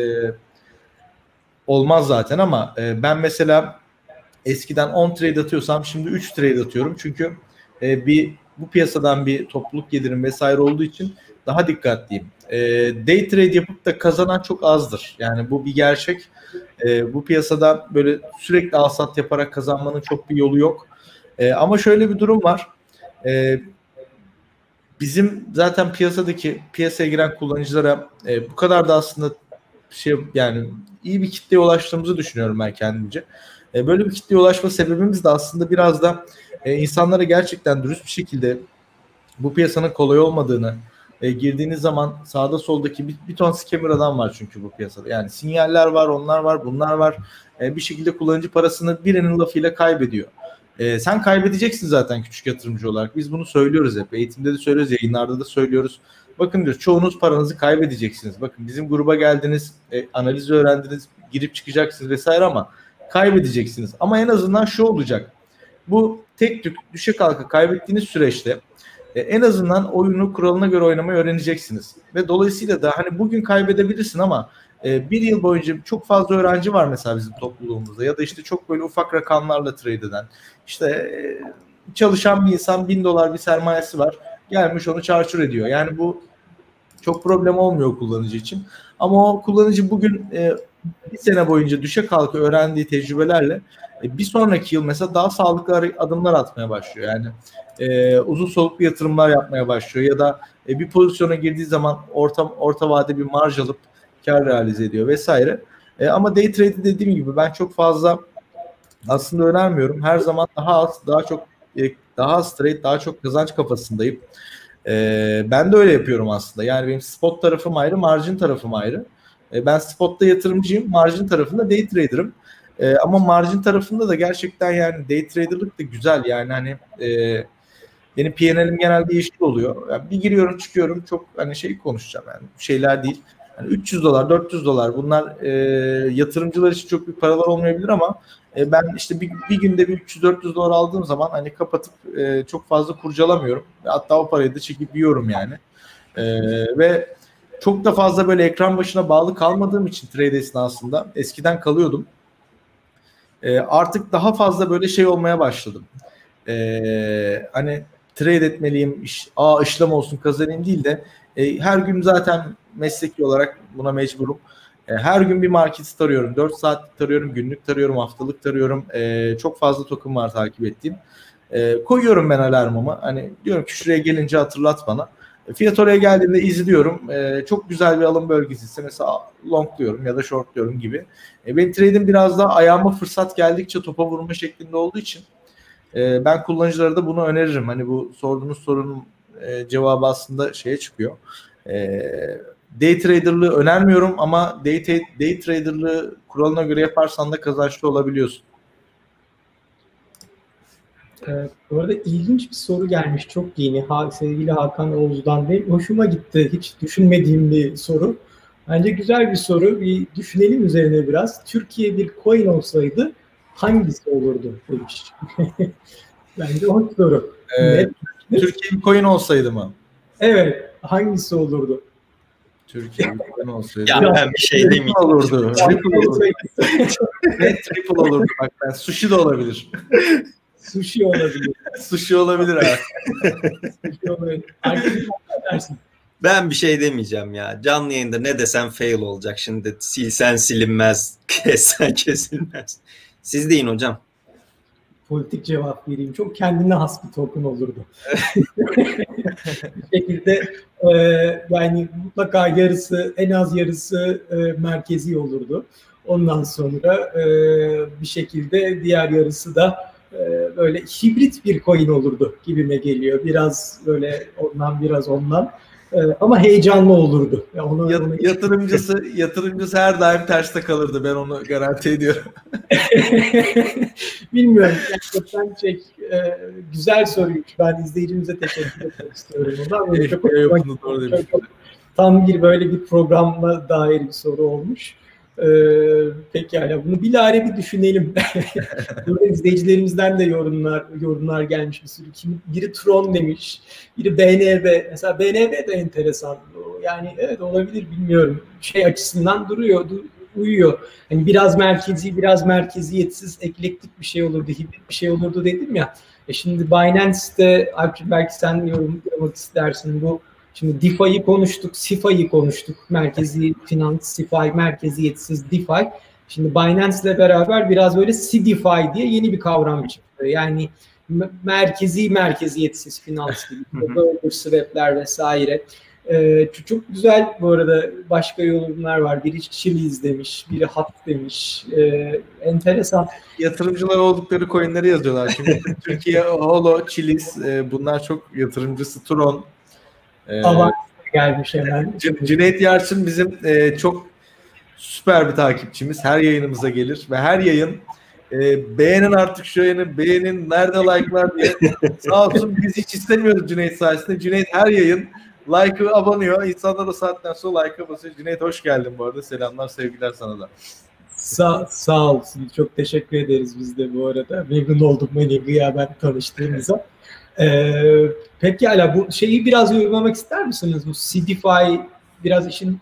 olmaz zaten ama e, ben mesela eskiden 10 trade atıyorsam şimdi 3 trade atıyorum. Çünkü e, bir bu piyasadan bir topluluk gelirim vesaire olduğu için daha dikkatliyim. E, day trade yapıp da kazanan çok azdır. Yani bu bir gerçek. E, bu piyasada böyle sürekli alsat yaparak kazanmanın çok bir yolu yok. E, ama şöyle bir durum var. E, bizim zaten piyasadaki piyasaya giren kullanıcılara e, bu kadar da aslında şey yani iyi bir kitleye ulaştığımızı düşünüyorum ben kendimce. E, böyle bir kitleye ulaşma sebebimiz de aslında biraz da e, insanlara gerçekten dürüst bir şekilde bu piyasanın kolay olmadığını, e, girdiğiniz zaman sağda soldaki bir, bir ton scammer adam var çünkü bu piyasada. Yani sinyaller var, onlar var, bunlar var. E, bir şekilde kullanıcı parasını birinin lafıyla kaybediyor. E, sen kaybedeceksin zaten küçük yatırımcı olarak. Biz bunu söylüyoruz hep. Eğitimde de söylüyoruz, yayınlarda da söylüyoruz. Bakın diyor çoğunuz paranızı kaybedeceksiniz. Bakın bizim gruba geldiniz, e, analizi öğrendiniz, girip çıkacaksınız vesaire ama kaybedeceksiniz. Ama en azından şu olacak. Bu tek tük düşe kalka kaybettiğiniz süreçte e, en azından oyunu kuralına göre oynamayı öğreneceksiniz. Ve dolayısıyla da hani bugün kaybedebilirsin ama e, bir yıl boyunca çok fazla öğrenci var mesela bizim topluluğumuzda ya da işte çok böyle ufak rakamlarla trade eden işte e, çalışan bir insan bin dolar bir sermayesi var gelmiş onu çarçur ediyor. Yani bu çok problem olmuyor kullanıcı için. Ama o kullanıcı bugün e, bir sene boyunca düşe kalka öğrendiği tecrübelerle bir sonraki yıl mesela daha sağlıklı adımlar atmaya başlıyor. Yani e, uzun soluklu yatırımlar yapmaya başlıyor ya da e, bir pozisyona girdiği zaman orta orta vade bir marj alıp kar realize ediyor vesaire. E, ama day trade dediğim gibi ben çok fazla aslında önermiyorum. Her zaman daha az, daha çok e, daha az daha çok kazanç kafasındayım. E, ben de öyle yapıyorum aslında. Yani benim spot tarafım ayrı, margin tarafım ayrı. E, ben spotta yatırımcıyım, margin tarafında day trader'ım. E, ama margin tarafında da gerçekten yani day trader'lık da güzel. Yani hani e, benim PNL'im genelde yeşil oluyor. Yani bir giriyorum çıkıyorum çok hani şey konuşacağım yani şeyler değil. Yani 300 dolar, 400 dolar bunlar e, yatırımcılar için çok büyük paralar olmayabilir ama e, ben işte bir, bir günde bir 300-400 dolar aldığım zaman hani kapatıp e, çok fazla kurcalamıyorum. Hatta o parayı da çekip yiyorum yani. E, ve çok da fazla böyle ekran başına bağlı kalmadığım için trade esnasında eskiden kalıyordum. E, artık daha fazla böyle şey olmaya başladım. E, hani trade etmeliyim, iş, aa işlem olsun kazanayım değil de e, her gün zaten mesleki olarak buna mecburum. E, her gün bir market tarıyorum. 4 saat tarıyorum, günlük tarıyorum, haftalık tarıyorum. E, çok fazla token var takip ettiğim. E, koyuyorum ben alarmımı. Hani diyorum ki şuraya gelince hatırlat bana. Fiyat oraya geldiğinde izliyorum. E, çok güzel bir alım bölgesi ise mesela long diyorum ya da short diyorum gibi. E, benim trade'im biraz daha ayağıma fırsat geldikçe topa vurma şeklinde olduğu için e, ben kullanıcılara da bunu öneririm. Hani bu sorduğunuz sorunun e, cevabı aslında şeye çıkıyor. E, day trader'lığı önermiyorum ama day, day trader'lığı kuralına göre yaparsan da kazançlı olabiliyorsun. Evet, bu arada ilginç bir soru gelmiş. Çok yeni. Ha, sevgili Hakan Oğuz'dan. Benim hoşuma gitti. Hiç düşünmediğim bir soru. Bence güzel bir soru. Bir düşünelim üzerine biraz. Türkiye bir coin olsaydı hangisi olurdu demiş. Bence o soru. Ee, Türkiye bir coin olsaydı mı? Evet. Hangisi olurdu? Türkiye bir coin olsaydı. Ya ben bir şey demeyeceğim. olurdu. Triple olurdu. Net triple olurdu. Bak ben sushi de olabilir. Sushi olabilir. sushi olabilir abi. Sushi olabilir. dersin. Ben bir şey demeyeceğim ya. Canlı yayında ne desem fail olacak. Şimdi silsen silinmez, kessen kesilmez. Siz deyin hocam. Politik cevap vereyim. Çok kendine has bir token olurdu. bir şekilde e, yani mutlaka yarısı, en az yarısı e, merkezi olurdu. Ondan sonra e, bir şekilde diğer yarısı da e, böyle hibrit bir coin olurdu gibime geliyor. Biraz böyle ondan biraz ondan. E, ama heyecanlı olurdu. Ya onu, Yat, onu... Yatırımcısı yatırımcısı her daim terste kalırdı. Ben onu garanti ediyorum. Bilmiyorum. Gerçekten şey, e, güzel soruymuş. Ben izleyicimize teşekkür etmek istiyorum. Ondan çok, çok, çok, çok, tam bir böyle bir programla dair bir soru olmuş. Ee, pekala bunu bilare bir düşünelim. Burada izleyicilerimizden de yorumlar yorumlar gelmiş bir sürü. Kim, biri Tron demiş, biri BNB. Mesela BNB de enteresan. Yani evet olabilir bilmiyorum. Şey açısından duruyor, du, uyuyor. Hani biraz merkezi, biraz merkeziyetsiz, eklektik bir şey olurdu, hibrit bir şey olurdu dedim ya. E şimdi Binance'de, belki sen yorumlamak istersin bu Şimdi DeFi'yi konuştuk, SIFA'yı konuştuk. Merkezi finans, SIFI, merkeziyetsiz DeFi. Şimdi Binance ile beraber biraz böyle CDFI diye yeni bir kavram çıktı. Yani merkezi merkeziyetsiz finans gibi. Böyle swap'ler vesaire. Ee, çok güzel bu arada başka yorumlar var. Biri Chiliz demiş, biri Hat demiş. Ee, enteresan. Yatırımcılar oldukları coinleri yazıyorlar. Şimdi Türkiye, Holo, Chiliz e, bunlar çok yatırımcısı. Tron, ee, gelmiş hemen. Cüneyt Yarçın bizim e, çok süper bir takipçimiz. Her yayınımıza gelir ve her yayın e, beğenin artık şu yayını, beğenin, nerede like'lar diye. Sağ olsun biz hiç istemiyoruz Cüneyt sayesinde. Cüneyt her yayın like'ı abanıyor. İnsanlar o saatten sonra like'a basıyor. Cüneyt hoş geldin bu arada. Selamlar, sevgiler sana da. Sağ, sağ olsun. Çok teşekkür ederiz biz de bu arada. Memnun oldum beni gıyaben tanıştığımıza. Ee, peki hala bu şeyi biraz yorumlamak ister misiniz? Bu Cdify biraz işin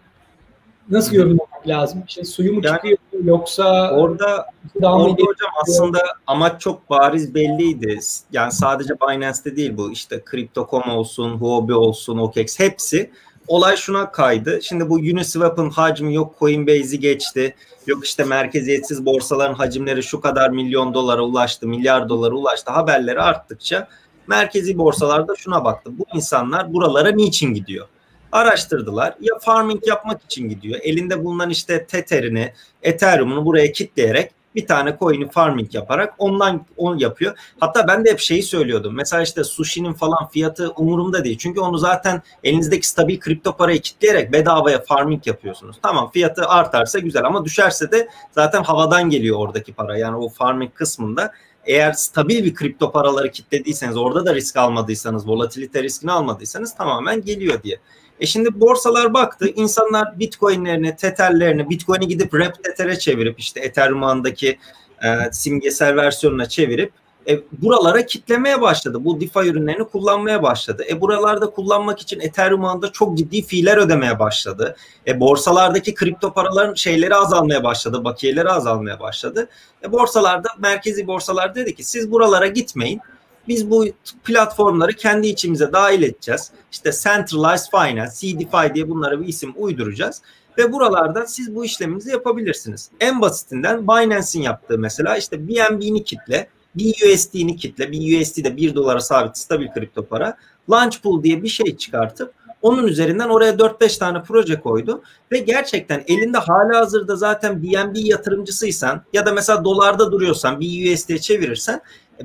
nasıl yorumlamak lazım? İşte suyu mu yani, çıkıyor yoksa orada orada hocam aslında amaç çok bariz belliydi. Yani sadece Binance'de değil bu işte Crypto.com olsun, Huobi olsun, OKEx hepsi olay şuna kaydı. Şimdi bu Uniswap'ın hacmi yok Coinbase'i geçti. Yok işte merkeziyetsiz borsaların hacimleri şu kadar milyon dolara ulaştı, milyar dolara ulaştı. Haberleri arttıkça merkezi borsalarda şuna baktı. Bu insanlar buralara niçin gidiyor? Araştırdılar. Ya farming yapmak için gidiyor. Elinde bulunan işte Tether'ini, Ethereum'unu buraya kitleyerek bir tane coin'i farming yaparak ondan onu yapıyor. Hatta ben de hep şeyi söylüyordum. Mesela işte sushi'nin falan fiyatı umurumda değil. Çünkü onu zaten elinizdeki stabil kripto parayı kitleyerek bedavaya farming yapıyorsunuz. Tamam fiyatı artarsa güzel ama düşerse de zaten havadan geliyor oradaki para. Yani o farming kısmında eğer stabil bir kripto paraları kitlediyseniz orada da risk almadıysanız, volatilite riskini almadıysanız tamamen geliyor diye. E şimdi borsalar baktı. insanlar bitcoinlerini, tetherlerini, bitcoin'i gidip rep tether'e çevirip işte Ethereum e, simgesel versiyonuna çevirip e, buralara kitlemeye başladı. Bu DeFi ürünlerini kullanmaya başladı. E buralarda kullanmak için Ethereum ağında çok ciddi fiiller ödemeye başladı. E borsalardaki kripto paraların şeyleri azalmaya başladı. Bakiyeleri azalmaya başladı. E borsalarda merkezi borsalar dedi ki siz buralara gitmeyin. Biz bu platformları kendi içimize dahil edeceğiz. İşte Centralized Finance, CDFI diye bunlara bir isim uyduracağız. Ve buralarda siz bu işleminizi yapabilirsiniz. En basitinden Binance'in yaptığı mesela işte BNB'ni kitle, BUSD'ni kitle. BUSD de 1 dolara sabit stabil kripto para. Launchpool diye bir şey çıkartıp onun üzerinden oraya 4-5 tane proje koydu ve gerçekten elinde hala hazırda zaten BNB yatırımcısıysan ya da mesela dolarda duruyorsan bir USD'ye çevirirsen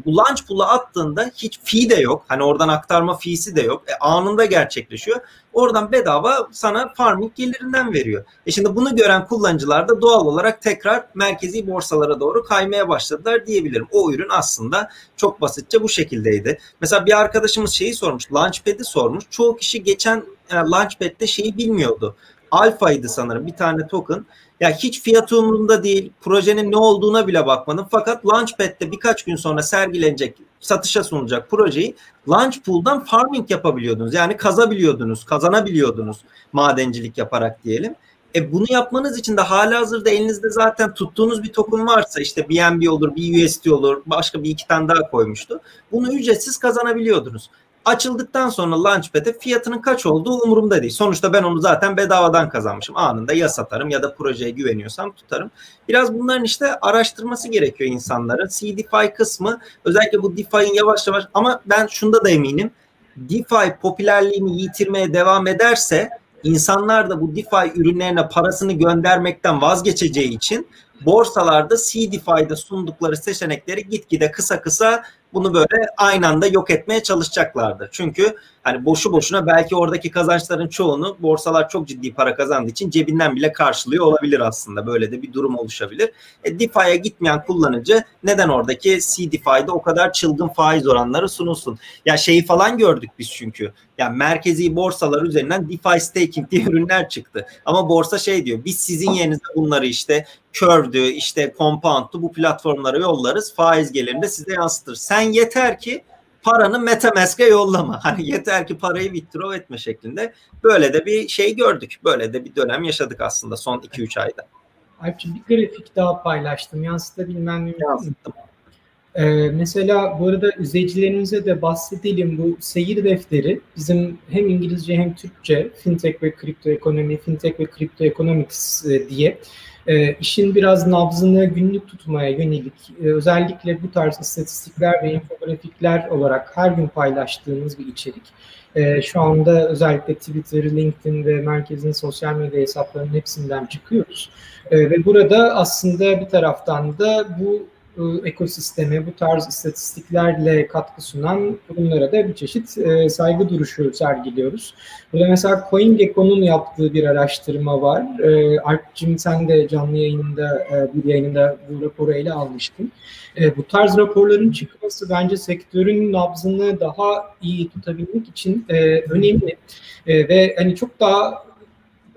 bu launch pool'a attığında hiç fee de yok. Hani oradan aktarma fee'si de yok. E, anında gerçekleşiyor. Oradan bedava sana farming gelirinden veriyor. E şimdi bunu gören kullanıcılar da doğal olarak tekrar merkezi borsalara doğru kaymaya başladılar diyebilirim. O ürün aslında çok basitçe bu şekildeydi. Mesela bir arkadaşımız şeyi sormuş. Launchpad'i sormuş. Çoğu kişi geçen e, Launchpad'de şeyi bilmiyordu. Alfa'ydı sanırım bir tane token. Ya hiç fiyatı umurumda değil. Projenin ne olduğuna bile bakmadım. Fakat Launchpad'de birkaç gün sonra sergilenecek, satışa sunulacak projeyi Launchpool'dan farming yapabiliyordunuz. Yani kazabiliyordunuz, kazanabiliyordunuz madencilik yaparak diyelim. E bunu yapmanız için de hala hazırda elinizde zaten tuttuğunuz bir token varsa işte BNB olur, BUSD olur, başka bir iki tane daha koymuştu. Bunu ücretsiz kazanabiliyordunuz açıldıktan sonra Launchpad'e fiyatının kaç olduğu umurumda değil. Sonuçta ben onu zaten bedavadan kazanmışım. Anında ya satarım ya da projeye güveniyorsam tutarım. Biraz bunların işte araştırması gerekiyor insanların. CDFI kısmı özellikle bu DeFi'nin yavaş yavaş ama ben şunda da eminim. DeFi popülerliğini yitirmeye devam ederse insanlar da bu DeFi ürünlerine parasını göndermekten vazgeçeceği için borsalarda CDFI'de sundukları seçenekleri gitgide kısa kısa bunu böyle aynı anda yok etmeye çalışacaklardı. Çünkü hani boşu boşuna belki oradaki kazançların çoğunu borsalar çok ciddi para kazandığı için cebinden bile karşılıyor olabilir aslında. Böyle de bir durum oluşabilir. E, DeFi'ye gitmeyen kullanıcı neden oradaki CDFI'de o kadar çılgın faiz oranları sunulsun? Ya şeyi falan gördük biz çünkü. Yani merkezi borsalar üzerinden DeFi staking diye ürünler çıktı. Ama borsa şey diyor biz sizin yerinize bunları işte Curve'dü, işte Compound'du bu platformlara yollarız. Faiz gelirini de size yansıtır. Sen yeter ki paranı Metamask'e yollama. Hani yeter ki parayı withdraw etme şeklinde. Böyle de bir şey gördük. Böyle de bir dönem yaşadık aslında son 2-3 ayda. Alpçi bir grafik daha paylaştım. Yansıtabilmem mümkün Yansıttım. Ee, mesela bu arada izleyicilerimize de bahsedelim bu seyir defteri bizim hem İngilizce hem Türkçe fintech ve kripto ekonomi, fintech ve kripto economics e, diye e, işin biraz nabzını günlük tutmaya yönelik e, özellikle bu tarz istatistikler ve infografikler olarak her gün paylaştığımız bir içerik. E, şu anda özellikle Twitter, LinkedIn ve merkezin sosyal medya hesaplarının hepsinden çıkıyoruz. E, ve burada aslında bir taraftan da bu ekosisteme, bu tarz istatistiklerle katkı sunan kurumlara da bir çeşit e, saygı duruşu sergiliyoruz. Burada mesela CoinGecko'nun yaptığı bir araştırma var. E, Alp'cim sen de canlı yayında e, bir yayında bu raporu ele almıştın. E, bu tarz raporların çıkması bence sektörün nabzını daha iyi tutabilmek için e, önemli. E, ve hani çok daha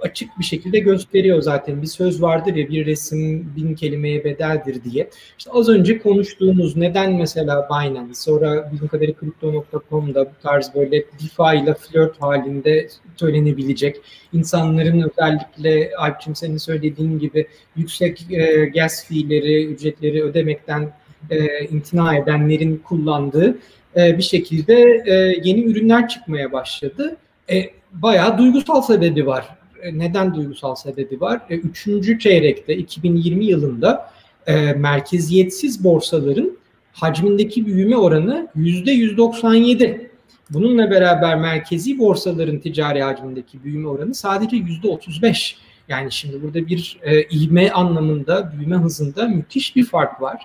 açık bir şekilde gösteriyor zaten. Bir söz vardır ya bir resim bin kelimeye bedeldir diye. İşte az önce konuştuğumuz neden mesela Binance sonra bizim kadarıyla Crypto.com'da bu tarz böyle DeFi ile flört halinde söylenebilecek insanların özellikle Alp'cim senin söylediğin gibi yüksek e, gas fee'leri, ücretleri ödemekten e, imtina edenlerin kullandığı e, bir şekilde e, yeni ürünler çıkmaya başladı. E, bayağı duygusal sebebi var. E, neden duygusal sebebi var? E, üçüncü çeyrekte 2020 yılında e, merkeziyetsiz borsaların hacmindeki büyüme oranı yüzde 197. Bununla beraber merkezi borsaların ticari hacmindeki büyüme oranı sadece yüzde 35. Yani şimdi burada bir e, ivme anlamında, büyüme hızında müthiş bir fark var.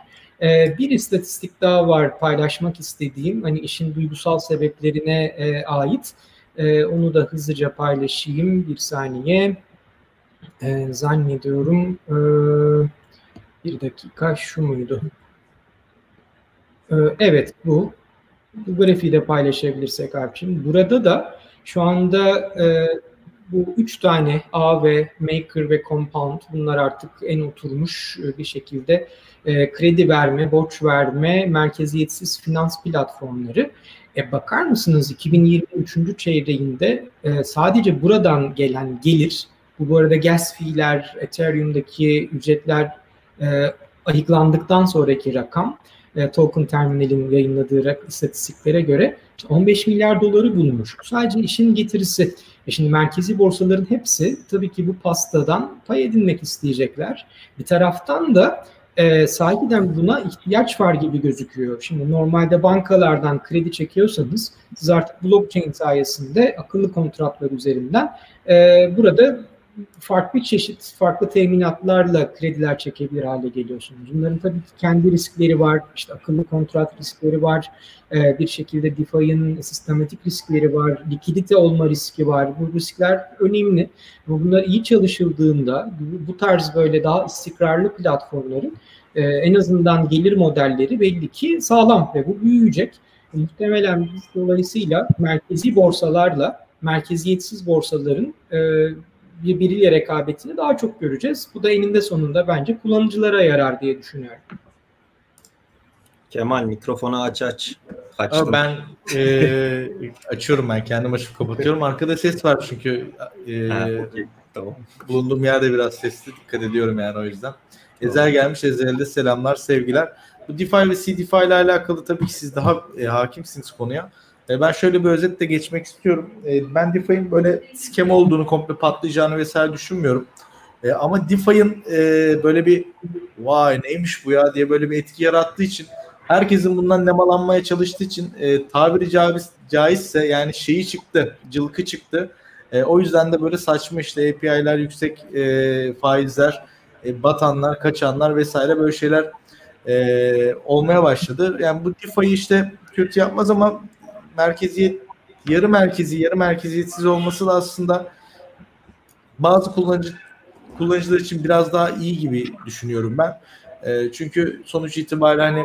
Bir istatistik daha var paylaşmak istediğim, hani işin duygusal sebeplerine e, ait. E, onu da hızlıca paylaşayım bir saniye. E, zannediyorum e, bir dakika şu muydu? E, evet bu. Bu grafiği de paylaşabilirsek Alp'ciğim. Burada da şu anda e, bu üç tane A ve Maker ve Compound bunlar artık en oturmuş bir şekilde e, kredi verme, borç verme, merkeziyetsiz finans platformları. E bakar mısınız 2023. çeyreğinde e, sadece buradan gelen gelir, bu bu arada gas fee'ler, Ethereum'daki ücretler e, ayıklandıktan sonraki rakam, e, token terminalin yayınladığı istatistiklere göre 15 milyar doları bulmuş. Sadece işin getirisi. E şimdi merkezi borsaların hepsi tabii ki bu pastadan pay edinmek isteyecekler. Bir taraftan da e, sahiden buna ihtiyaç var gibi gözüküyor. Şimdi normalde bankalardan kredi çekiyorsanız siz artık blockchain sayesinde akıllı kontratlar üzerinden e, burada farklı çeşit, farklı teminatlarla krediler çekebilir hale geliyorsunuz. Bunların tabii ki kendi riskleri var, işte akıllı kontrat riskleri var, e, bir şekilde DeFi'nin sistematik riskleri var, likidite olma riski var. Bu riskler önemli. Bunlar iyi çalışıldığında bu tarz böyle daha istikrarlı platformların e, en azından gelir modelleri belli ki sağlam ve bu büyüyecek. Muhtemelen dolayısıyla merkezi borsalarla merkeziyetsiz borsaların e, birbiriyle rekabetini daha çok göreceğiz. Bu da eninde sonunda bence kullanıcılara yarar diye düşünüyorum. Kemal mikrofonu aç aç. Açtım. Ben e, açıyorum ben kendim açıp kapatıyorum. Arkada ses var çünkü e, ha, okay. tamam. bulunduğum yerde biraz sesli dikkat ediyorum yani o yüzden. Ezel gelmiş Ezel'de selamlar sevgiler. Bu DeFi ve CDeFi ile alakalı tabii ki siz daha e, hakimsiniz konuya. E, ben şöyle bir özetle geçmek istiyorum. E, ben DeFi'nin böyle skem olduğunu, komple patlayacağını vesaire düşünmüyorum. E, ama DeFi'nin böyle bir vay neymiş bu ya diye böyle bir etki yarattığı için herkesin bundan nemalanmaya çalıştığı için tabiri caiz, caizse yani şeyi çıktı, cılkı çıktı. O yüzden de böyle saçma işte API'ler, yüksek faizler, batanlar, kaçanlar vesaire böyle şeyler olmaya başladı. Yani bu DeFi'yi işte kötü yapmaz ama merkeziyet yarı merkezi, yarı merkeziyetsiz olması da aslında bazı kullanıcı kullanıcılar için biraz daha iyi gibi düşünüyorum ben. E, çünkü sonuç itibariyle hani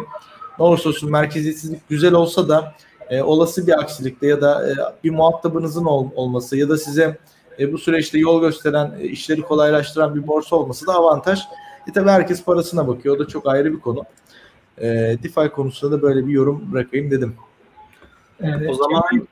ne olursa olsun merkeziyetsizlik güzel olsa da e, olası bir aksilikte ya da e, bir muhatabınızın ol, olması ya da size e, bu süreçte yol gösteren, e, işleri kolaylaştıran bir borsa olması da avantaj. E tabi herkes parasına bakıyor. O da çok ayrı bir konu. E, DeFi konusunda da böyle bir yorum bırakayım dedim. Evet, o zaman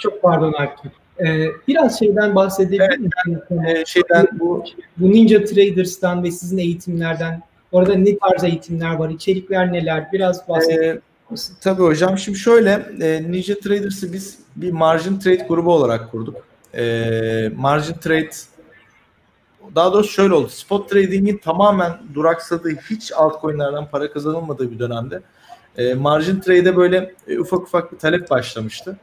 çok pardon Akif. Ee, biraz şeyden bahsedebilir evet, misiniz? E, şeyden bu bu Ninja Traders'tan ve sizin eğitimlerden orada ne tarz eğitimler var, içerikler neler? Biraz bahsedelim. Ee, tabii hocam. Şimdi şöyle e, Ninja Traders'ı biz bir margin trade grubu olarak kurduk. E, margin trade daha doğrusu şöyle oldu. Spot trading'in tamamen duraksadığı, hiç altcoin'lerden para kazanılmadığı bir dönemde e, margin trade'e böyle e, ufak ufak bir talep başlamıştı.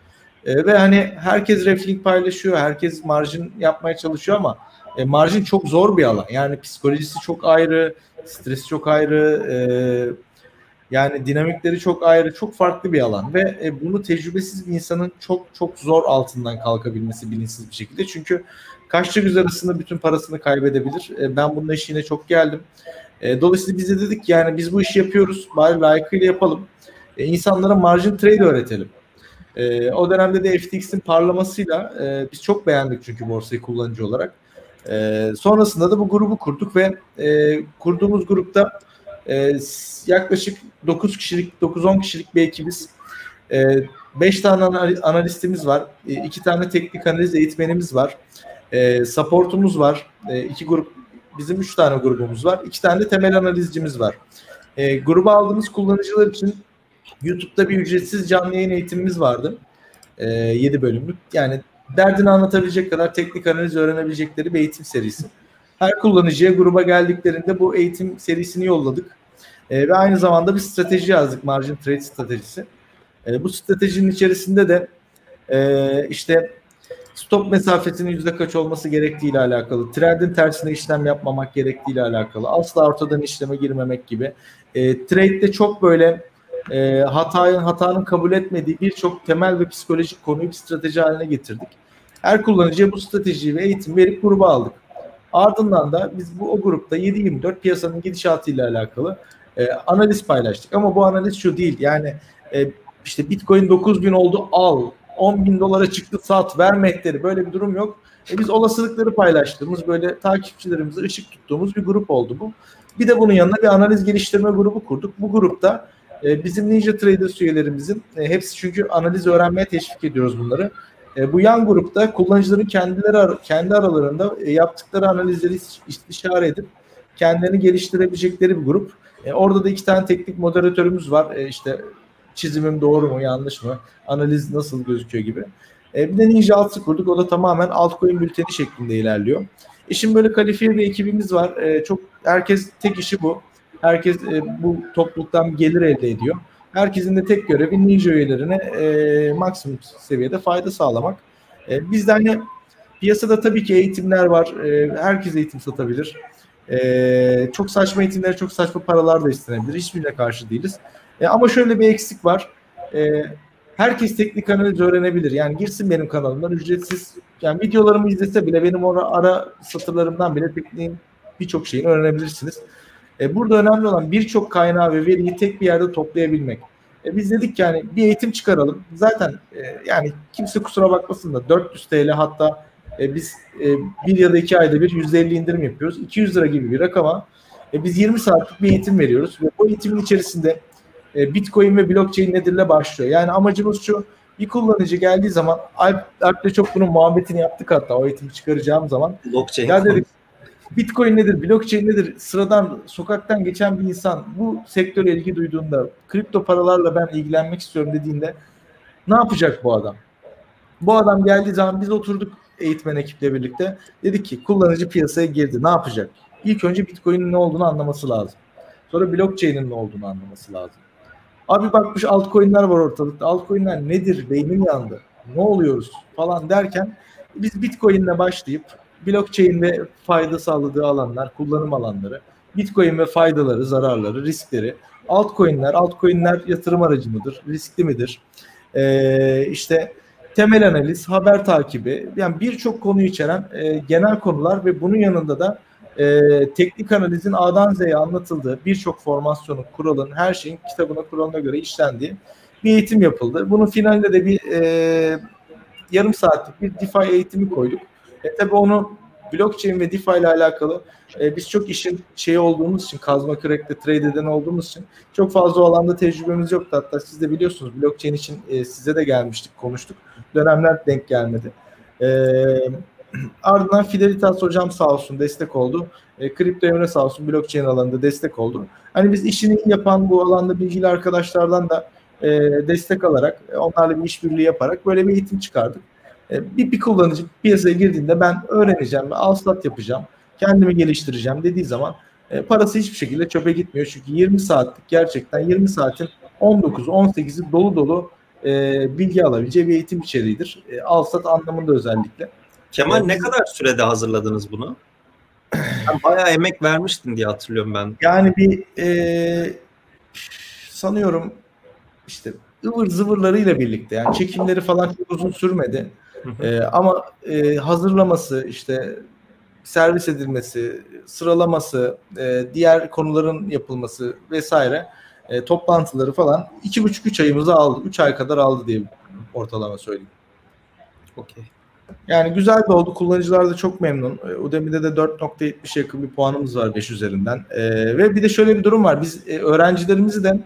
E, ve hani herkes reflink paylaşıyor, herkes margin yapmaya çalışıyor ama e, margin çok zor bir alan. Yani psikolojisi çok ayrı, stresi çok ayrı. E, Yani dinamikleri çok ayrı, çok farklı bir alan ve e, bunu tecrübesiz bir insanın çok çok zor altından kalkabilmesi bilinçsiz bir şekilde. Çünkü kaçta göz arasında bütün parasını kaybedebilir. E, ben bunun eşiğine çok geldim. E, dolayısıyla bize dedik yani biz bu işi yapıyoruz, bari layıkıyla yapalım. E, insanlara margin trade öğretelim. E, o dönemde de FTX'in parlamasıyla e, biz çok beğendik çünkü borsayı kullanıcı olarak. E, sonrasında da bu grubu kurduk ve e, kurduğumuz grupta e, yaklaşık 9 kişilik, 9-10 kişilik bir ekibiz. 5 e, tane analistimiz var. 2 e, tane teknik analiz eğitmenimiz var. E, supportumuz var. E, iki grup bizim 3 tane grubumuz var. 2 tane de temel analizcimiz var. E, gruba aldığımız kullanıcılar için YouTube'da bir ücretsiz canlı yayın eğitimimiz vardı. E, 7 bölümlük. Yani derdini anlatabilecek kadar teknik analiz öğrenebilecekleri bir eğitim serisi. Her kullanıcıya gruba geldiklerinde bu eğitim serisini yolladık. E, ve aynı zamanda bir strateji yazdık. Margin Trade stratejisi. E, bu stratejinin içerisinde de e, işte stop mesafesinin yüzde kaç olması gerektiği ile alakalı, trendin tersine işlem yapmamak gerektiği ile alakalı, asla ortadan işleme girmemek gibi. E, trade'de çok böyle e, hatayın hatanın kabul etmediği birçok temel ve psikolojik konuyu bir strateji haline getirdik. Her kullanıcıya bu stratejiyi ve eğitim verip gruba aldık. Ardından da biz bu o grupta 7-24 piyasanın gidişatıyla alakalı e, analiz paylaştık. Ama bu analiz şu değil. Yani e, işte Bitcoin 9 bin oldu al. 10 bin dolara çıktı sat ver mehteri. Böyle bir durum yok. E, biz olasılıkları paylaştığımız böyle takipçilerimize ışık tuttuğumuz bir grup oldu bu. Bir de bunun yanına bir analiz geliştirme grubu kurduk. Bu grupta e, bizim Ninja Traders üyelerimizin e, hepsi çünkü analiz öğrenmeye teşvik ediyoruz bunları. E, bu yan grupta kullanıcıların kendileri kendi aralarında e, yaptıkları analizleri istişare edip kendilerini geliştirebilecekleri bir grup. E, orada da iki tane teknik moderatörümüz var. E, işte çizimim doğru mu yanlış mı? Analiz nasıl gözüküyor gibi. E, bir de Ninja Alts'ı kurduk. O da tamamen altcoin bülteni şeklinde ilerliyor. Şimdi böyle kalifiye bir ekibimiz var. E, çok herkes tek işi bu. Herkes e, bu topluluktan gelir elde ediyor. Herkesin de tek görevi Ninja üyelerine e, maksimum seviyede fayda sağlamak. E, bizde hani piyasada tabii ki eğitimler var. E, herkes eğitim satabilir. E, çok saçma eğitimlere çok saçma paralar da istenebilir. Hiçbirine karşı değiliz. E, ama şöyle bir eksik var. E, herkes teknik analiz öğrenebilir. Yani girsin benim kanalımdan ücretsiz. Yani videolarımı izlese bile benim ara, ara satırlarımdan bile tekniğin birçok şeyini öğrenebilirsiniz. E, burada önemli olan birçok kaynağı ve veriyi tek bir yerde toplayabilmek. E, biz dedik yani bir eğitim çıkaralım. Zaten e, yani kimse kusura bakmasın da 400 TL hatta e, biz e, bir ya da iki ayda bir %50 indirim yapıyoruz. 200 lira gibi bir rakama e, biz 20 saatlik bir eğitim veriyoruz ve bu eğitimin içerisinde e, Bitcoin ve blockchain nedirle başlıyor. Yani amacımız şu bir kullanıcı geldiği zaman Alp, Alp'le çok bunun muhabbetini yaptık hatta o eğitimi çıkaracağım zaman. Blockchain. Ya dedik Bitcoin nedir, blockchain nedir? Sıradan sokaktan geçen bir insan bu sektöre ilgi duyduğunda, kripto paralarla ben ilgilenmek istiyorum dediğinde ne yapacak bu adam? Bu adam geldiği zaman biz oturduk eğitmen ekiple birlikte. Dedik ki kullanıcı piyasaya girdi. Ne yapacak? İlk önce Bitcoin'in ne olduğunu anlaması lazım. Sonra blockchain'in ne olduğunu anlaması lazım. Abi bakmış altcoin'ler var ortalıkta. Altcoin'ler nedir? Beynim yandı. Ne oluyoruz falan derken biz Bitcoin'le başlayıp blockchain ve fayda sağladığı alanlar, kullanım alanları, Bitcoin ve faydaları, zararları, riskleri, altcoin'ler, altcoin'ler yatırım aracı mıdır, riskli midir? Ee, işte temel analiz, haber takibi, yani birçok konuyu içeren e, genel konular ve bunun yanında da e, teknik analizin A'dan Z'ye anlatıldığı birçok formasyonun, kuralın, her şeyin kitabına, kuralına göre işlendiği bir eğitim yapıldı. Bunun finalinde de bir e, yarım saatlik bir DeFi eğitimi koyduk. E tabi onu blockchain ve DeFi ile alakalı e, biz çok işin şeyi olduğumuz için, kazma kürekte trade eden olduğumuz için çok fazla alanda tecrübemiz yoktu. Hatta siz de biliyorsunuz blockchain için e, size de gelmiştik, konuştuk. Dönemler denk gelmedi. E, ardından Fidelitas hocam sağ olsun destek oldu. E, kripto Emre sağ olsun blockchain alanında destek oldu. Hani biz işini yapan bu alanda bilgili arkadaşlardan da e, destek alarak, onlarla bir işbirliği yaparak böyle bir eğitim çıkardık. E, bir, bir kullanıcı piyasaya girdiğinde ben öğreneceğim ve alstat yapacağım, kendimi geliştireceğim dediği zaman e, parası hiçbir şekilde çöpe gitmiyor. Çünkü 20 saatlik gerçekten 20 saatin 19 18'i dolu dolu e, bilgi alabileceği bir eğitim içeriğidir. E, alstat anlamında özellikle. Kemal evet. ne kadar sürede hazırladınız bunu? Sen bayağı emek vermiştin diye hatırlıyorum ben. Yani bir e, sanıyorum işte ıvır zıvırlarıyla birlikte yani çekimleri falan çok uzun sürmedi. E, ama e, hazırlaması işte servis edilmesi, sıralaması, e, diğer konuların yapılması vesaire e, toplantıları falan iki buçuk üç ayımızı aldı. Üç ay kadar aldı diye ortalama söyleyeyim. Okey. Yani güzel de oldu. Kullanıcılar da çok memnun. E, Udemy'de de 4.70 yakın bir puanımız var 5 üzerinden. E, ve bir de şöyle bir durum var. Biz e, öğrencilerimizi de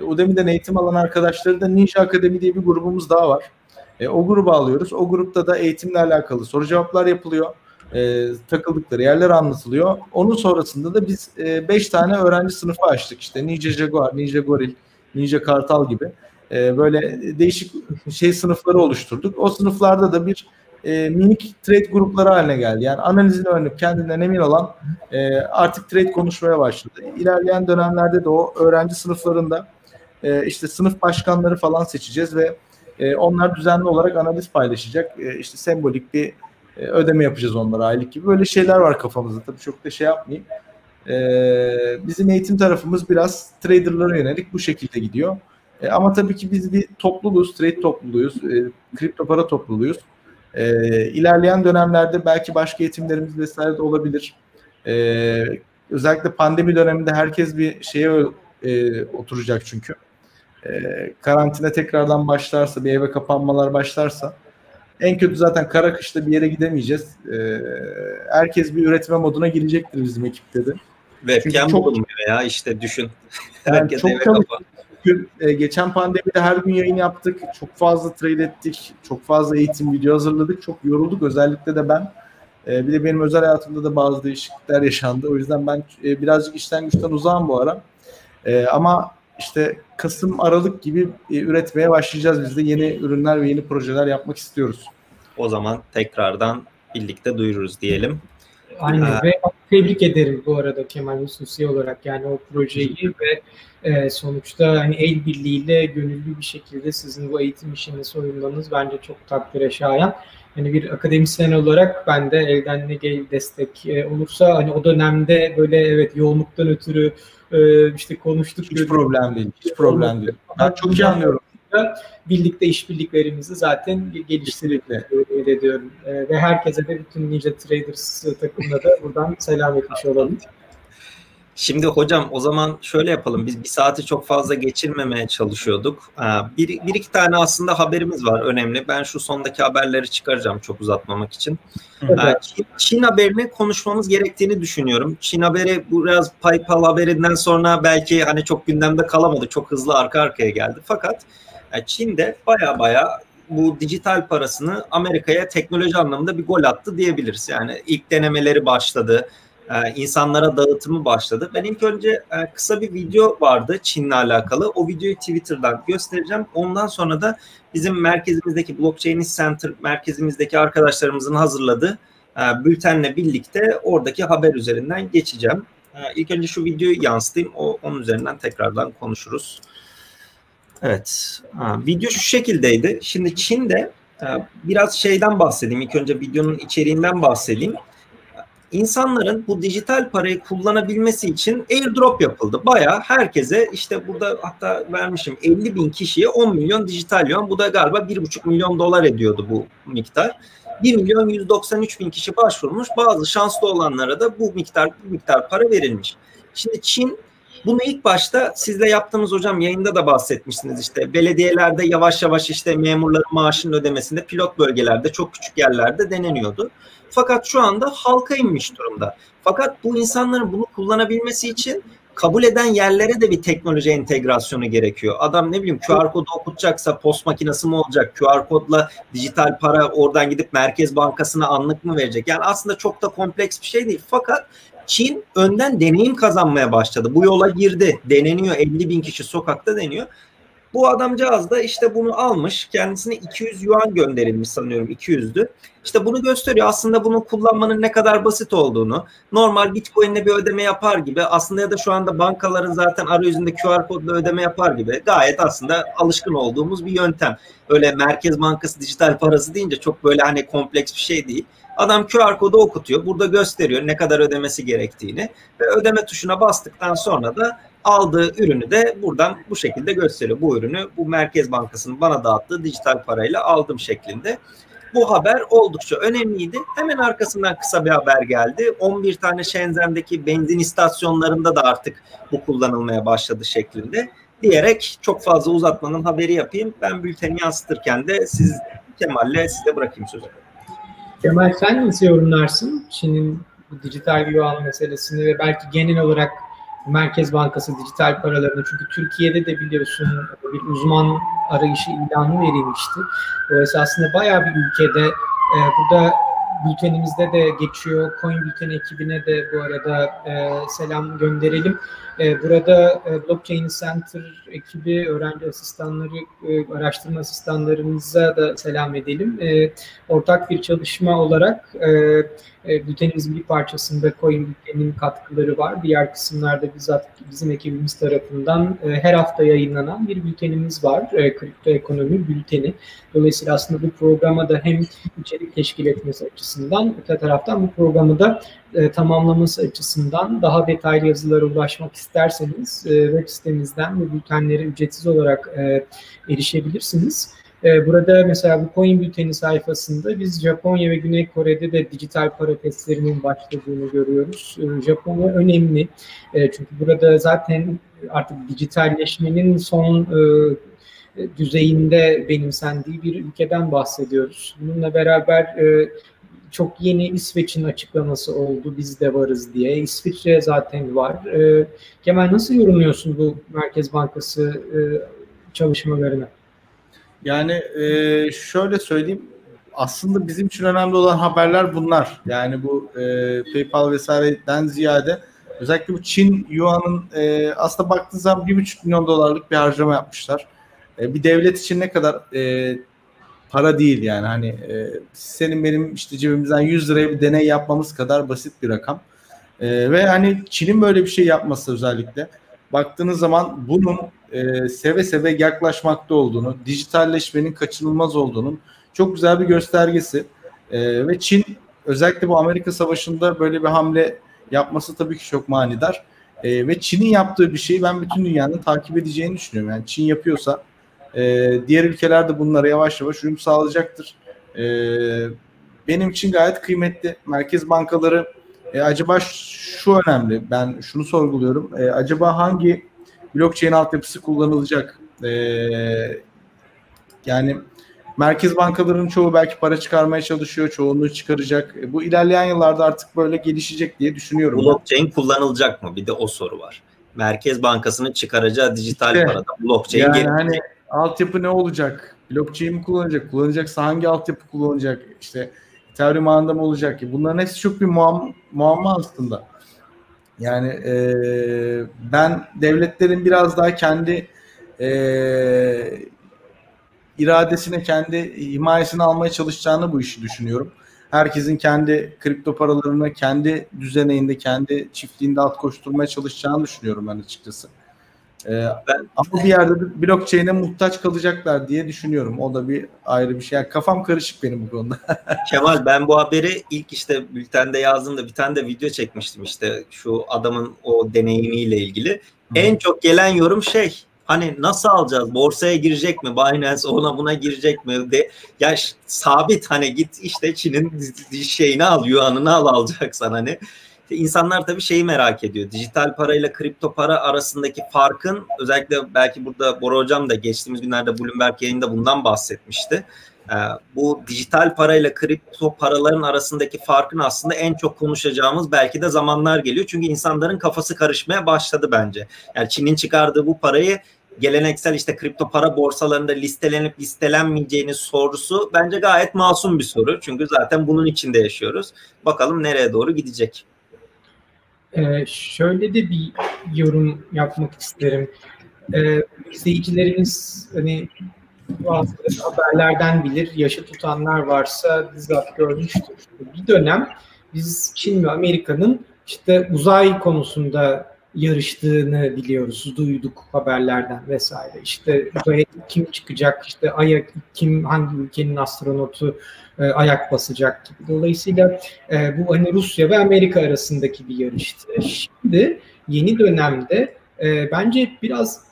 Udemy'den eğitim alan arkadaşları da Ninja Akademi diye bir grubumuz daha var. E, o grubu alıyoruz. O grupta da eğitimle alakalı soru cevaplar yapılıyor. E, takıldıkları yerler anlatılıyor. Onun sonrasında da biz 5 e, tane öğrenci sınıfı açtık. İşte Ninja Jaguar, Ninja Goril, Ninja Kartal gibi e, böyle değişik şey sınıfları oluşturduk. O sınıflarda da bir e, minik trade grupları haline geldi. Yani analizini öğrenip kendinden emin olan e, artık trade konuşmaya başladı. İlerleyen dönemlerde de o öğrenci sınıflarında e, işte sınıf başkanları falan seçeceğiz ve e, onlar düzenli olarak analiz paylaşacak. E, işte sembolik bir e, ödeme yapacağız onlara aylık gibi. Böyle şeyler var kafamızda. Tabii çok da şey yapmayayım. E, bizim eğitim tarafımız biraz traderlara yönelik bu şekilde gidiyor. E, ama tabii ki biz bir topluluğuz, trade topluluğuyuz, e, kripto para topluluğuyuz. E, ilerleyen dönemlerde belki başka eğitimlerimiz vesaire de olabilir. E, özellikle pandemi döneminde herkes bir şeye e, oturacak çünkü. E, karantina tekrardan başlarsa, bir eve kapanmalar başlarsa en kötü zaten kara kışta bir yere gidemeyeceğiz. E, herkes bir üretme moduna girecektir bizim ekipte de. Webcam çok, ya işte düşün. Yani herkes çok eve kapan gün e, geçen pandemide her gün yayın yaptık. Çok fazla trade ettik. Çok fazla eğitim video hazırladık. Çok yorulduk özellikle de ben. E, bir de benim özel hayatımda da bazı değişiklikler yaşandı. O yüzden ben e, birazcık işten güçten uzağım bu ara. Ama işte Kasım, Aralık gibi üretmeye başlayacağız biz de. Yeni ürünler ve yeni projeler yapmak istiyoruz. O zaman tekrardan birlikte duyururuz diyelim. Aynen ee, ve tebrik ederim bu arada Kemal Hususi olarak yani o projeyi ve e, sonuçta hani el birliğiyle gönüllü bir şekilde sizin bu eğitim işini soyunmanız bence çok takdire şayan. Yani bir akademisyen olarak ben de elden ne gel destek e, olursa hani o dönemde böyle evet yoğunluktan ötürü e, işte konuştuk. Hiç problem değil. Hiç problem değil. Ben çok iyi anlıyorum. Birlikte işbirliklerimizi zaten geliştirip ediyorum. E, ve herkese de bütün Ninja Traders takımına da buradan selam etmiş olalım. Şimdi hocam o zaman şöyle yapalım. Biz bir saati çok fazla geçirmemeye çalışıyorduk. Bir, bir iki tane aslında haberimiz var önemli. Ben şu sondaki haberleri çıkaracağım çok uzatmamak için. Evet. Çin, Çin haberini konuşmamız gerektiğini düşünüyorum. Çin haberi biraz PayPal haberinden sonra belki hani çok gündemde kalamadı. Çok hızlı arka arkaya geldi. Fakat Çin'de baya baya bu dijital parasını Amerika'ya teknoloji anlamında bir gol attı diyebiliriz. Yani ilk denemeleri başladı e, insanlara dağıtımı başladı. Ben ilk önce e, kısa bir video vardı Çin'le alakalı. O videoyu Twitter'dan göstereceğim. Ondan sonra da bizim merkezimizdeki Blockchain Center merkezimizdeki arkadaşlarımızın hazırladığı e, bültenle birlikte oradaki haber üzerinden geçeceğim. İlk önce şu videoyu yansıtayım. O, onun üzerinden tekrardan konuşuruz. Evet. Ha, video şu şekildeydi. Şimdi Çin'de e, biraz şeyden bahsedeyim. İlk önce videonun içeriğinden bahsedeyim insanların bu dijital parayı kullanabilmesi için airdrop yapıldı. Baya herkese işte burada hatta vermişim 50 bin kişiye 10 milyon dijital yuan. Bu da galiba 1,5 milyon dolar ediyordu bu miktar. 1 milyon 193 bin kişi başvurmuş. Bazı şanslı olanlara da bu miktar bu miktar para verilmiş. Şimdi Çin bunu ilk başta sizle yaptığımız hocam yayında da bahsetmişsiniz işte belediyelerde yavaş yavaş işte memurların maaşının ödemesinde pilot bölgelerde çok küçük yerlerde deneniyordu. Fakat şu anda halka inmiş durumda. Fakat bu insanların bunu kullanabilmesi için kabul eden yerlere de bir teknoloji entegrasyonu gerekiyor. Adam ne bileyim QR kodu okutacaksa post makinesi mi olacak? QR kodla dijital para oradan gidip Merkez Bankası'na anlık mı verecek? Yani aslında çok da kompleks bir şey değil. Fakat Çin önden deneyim kazanmaya başladı. Bu yola girdi. Deneniyor. 50 bin kişi sokakta deniyor. Bu adamcağız da işte bunu almış. Kendisine 200 yuan gönderilmiş sanıyorum 200'dü. İşte bunu gösteriyor. Aslında bunu kullanmanın ne kadar basit olduğunu. Normal Bitcoin'le bir ödeme yapar gibi aslında ya da şu anda bankaların zaten arayüzünde QR kodla ödeme yapar gibi gayet aslında alışkın olduğumuz bir yöntem. Öyle Merkez Bankası dijital parası deyince çok böyle hani kompleks bir şey değil. Adam QR kodu okutuyor. Burada gösteriyor ne kadar ödemesi gerektiğini ve ödeme tuşuna bastıktan sonra da aldığı ürünü de buradan bu şekilde gösteriyor. Bu ürünü bu Merkez Bankası'nın bana dağıttığı dijital parayla aldım şeklinde. Bu haber oldukça önemliydi. Hemen arkasından kısa bir haber geldi. 11 tane Shenzhen'deki benzin istasyonlarında da artık bu kullanılmaya başladı şeklinde. Diyerek çok fazla uzatmanın haberi yapayım. Ben bülteni yansıtırken de siz Kemal'le size bırakayım sözü. Kemal sen nasıl yorumlarsın Çin'in dijital yuan meselesini ve belki genel olarak Merkez Bankası dijital paralarını çünkü Türkiye'de de biliyorsun bir uzman arayışı ilanı verilmişti. Dolayısıyla aslında bayağı bir ülkede e, burada bültenimizde de geçiyor. Coin Bülten ekibine de bu arada e, selam gönderelim. E, burada e, Blockchain Center ekibi, öğrenci asistanları, e, araştırma asistanlarımıza da selam edelim. Ortak bir çalışma olarak bültenimizin bir parçasında Coin Bülten'in katkıları var. Diğer kısımlarda bizzat bizim ekibimiz tarafından her hafta yayınlanan bir bültenimiz var. Kripto ekonomi bülteni. Dolayısıyla aslında bu programa da hem içerik teşkil etmesi açısından öte taraftan bu programı da e, tamamlaması açısından daha detaylı yazılara ulaşmak isterseniz e, web sitemizden bu bültenlere ücretsiz olarak e, erişebilirsiniz. E, burada mesela bu Coin Bülteni sayfasında biz Japonya ve Güney Kore'de de dijital para testlerinin başladığını görüyoruz. E, Japonya önemli e, çünkü burada zaten artık dijitalleşmenin son e, düzeyinde benimsendiği bir ülkeden bahsediyoruz. Bununla beraber e, çok yeni İsveç'in açıklaması oldu biz de varız diye. İsviçre zaten var. E, Kemal nasıl yorumluyorsun bu Merkez Bankası e, çalışmalarını? Yani e, şöyle söyleyeyim aslında bizim için önemli olan haberler bunlar. Yani bu e, PayPal vesaireden ziyade özellikle bu Çin Yuan'ın e, aslında baktığınız zaman bir buçuk milyon dolarlık bir harcama yapmışlar. E, bir devlet için ne kadar e, para değil yani hani e, senin benim işte cebimizden 100 liraya bir deney yapmamız kadar basit bir rakam. E, ve hani Çin'in böyle bir şey yapması özellikle baktığınız zaman bunun e, seve seve yaklaşmakta olduğunu, dijitalleşmenin kaçınılmaz olduğunun çok güzel bir göstergesi. E, ve Çin özellikle bu Amerika Savaşı'nda böyle bir hamle yapması tabii ki çok manidar. E, ve Çin'in yaptığı bir şeyi ben bütün dünyanın takip edeceğini düşünüyorum. Yani Çin yapıyorsa e, diğer ülkeler de bunlara yavaş yavaş uyum sağlayacaktır. E, benim için gayet kıymetli. Merkez bankaları e, acaba şu önemli. Ben şunu sorguluyorum. E, acaba hangi blockchain altyapısı kullanılacak? E, yani merkez bankalarının çoğu belki para çıkarmaya çalışıyor. Çoğunluğu çıkaracak. E, bu ilerleyen yıllarda artık böyle gelişecek diye düşünüyorum. Blockchain kullanılacak mı? Bir de o soru var. Merkez Bankası'nın çıkaracağı dijital işte, parada blockchain yani. Hani altyapı ne olacak? Blockchain mi kullanacak? Kullanacaksa hangi altyapı kullanacak? İşte Ethereum ağında mı olacak ki? Bunların hepsi çok bir muam muamma aslında. Yani e, ben devletlerin biraz daha kendi e, iradesine, kendi himayesini almaya çalışacağını bu işi düşünüyorum. Herkesin kendi kripto paralarını kendi düzeneğinde, kendi çiftliğinde alt koşturmaya çalışacağını düşünüyorum ben açıkçası. Ee, ben, ama bir yerde blockchain'e muhtaç kalacaklar diye düşünüyorum. O da bir ayrı bir şey. Yani kafam karışık benim bu konuda. Kemal ben bu haberi ilk işte bültende yazdığımda bir tane de video çekmiştim işte şu adamın o deneyimiyle ilgili. Hı. En çok gelen yorum şey hani nasıl alacağız? Borsaya girecek mi? Binance ona buna girecek mi? De, ya sabit hani git işte Çin'in şeyini al, yuanını al alacaksan hani. İnsanlar tabii şeyi merak ediyor. Dijital parayla kripto para arasındaki farkın özellikle belki burada Bora Hocam da geçtiğimiz günlerde Bloomberg yayında bundan bahsetmişti. Ee, bu dijital parayla kripto paraların arasındaki farkın aslında en çok konuşacağımız belki de zamanlar geliyor. Çünkü insanların kafası karışmaya başladı bence. Yani Çin'in çıkardığı bu parayı geleneksel işte kripto para borsalarında listelenip listelenmeyeceğini sorusu bence gayet masum bir soru. Çünkü zaten bunun içinde yaşıyoruz. Bakalım nereye doğru gidecek. Ee, şöyle de bir yorum yapmak isterim. Ee, izleyicilerimiz hani bazı haberlerden bilir. Yaşı tutanlar varsa bizzat görmüştür. Bir dönem biz Çin ve Amerika'nın işte uzay konusunda yarıştığını biliyoruz, duyduk haberlerden vesaire. İşte uzaya kim çıkacak, işte ayak kim hangi ülkenin astronotu e, ayak basacak gibi. Dolayısıyla e, bu hani Rusya ve Amerika arasındaki bir yarıştı. Şimdi yeni dönemde e, bence biraz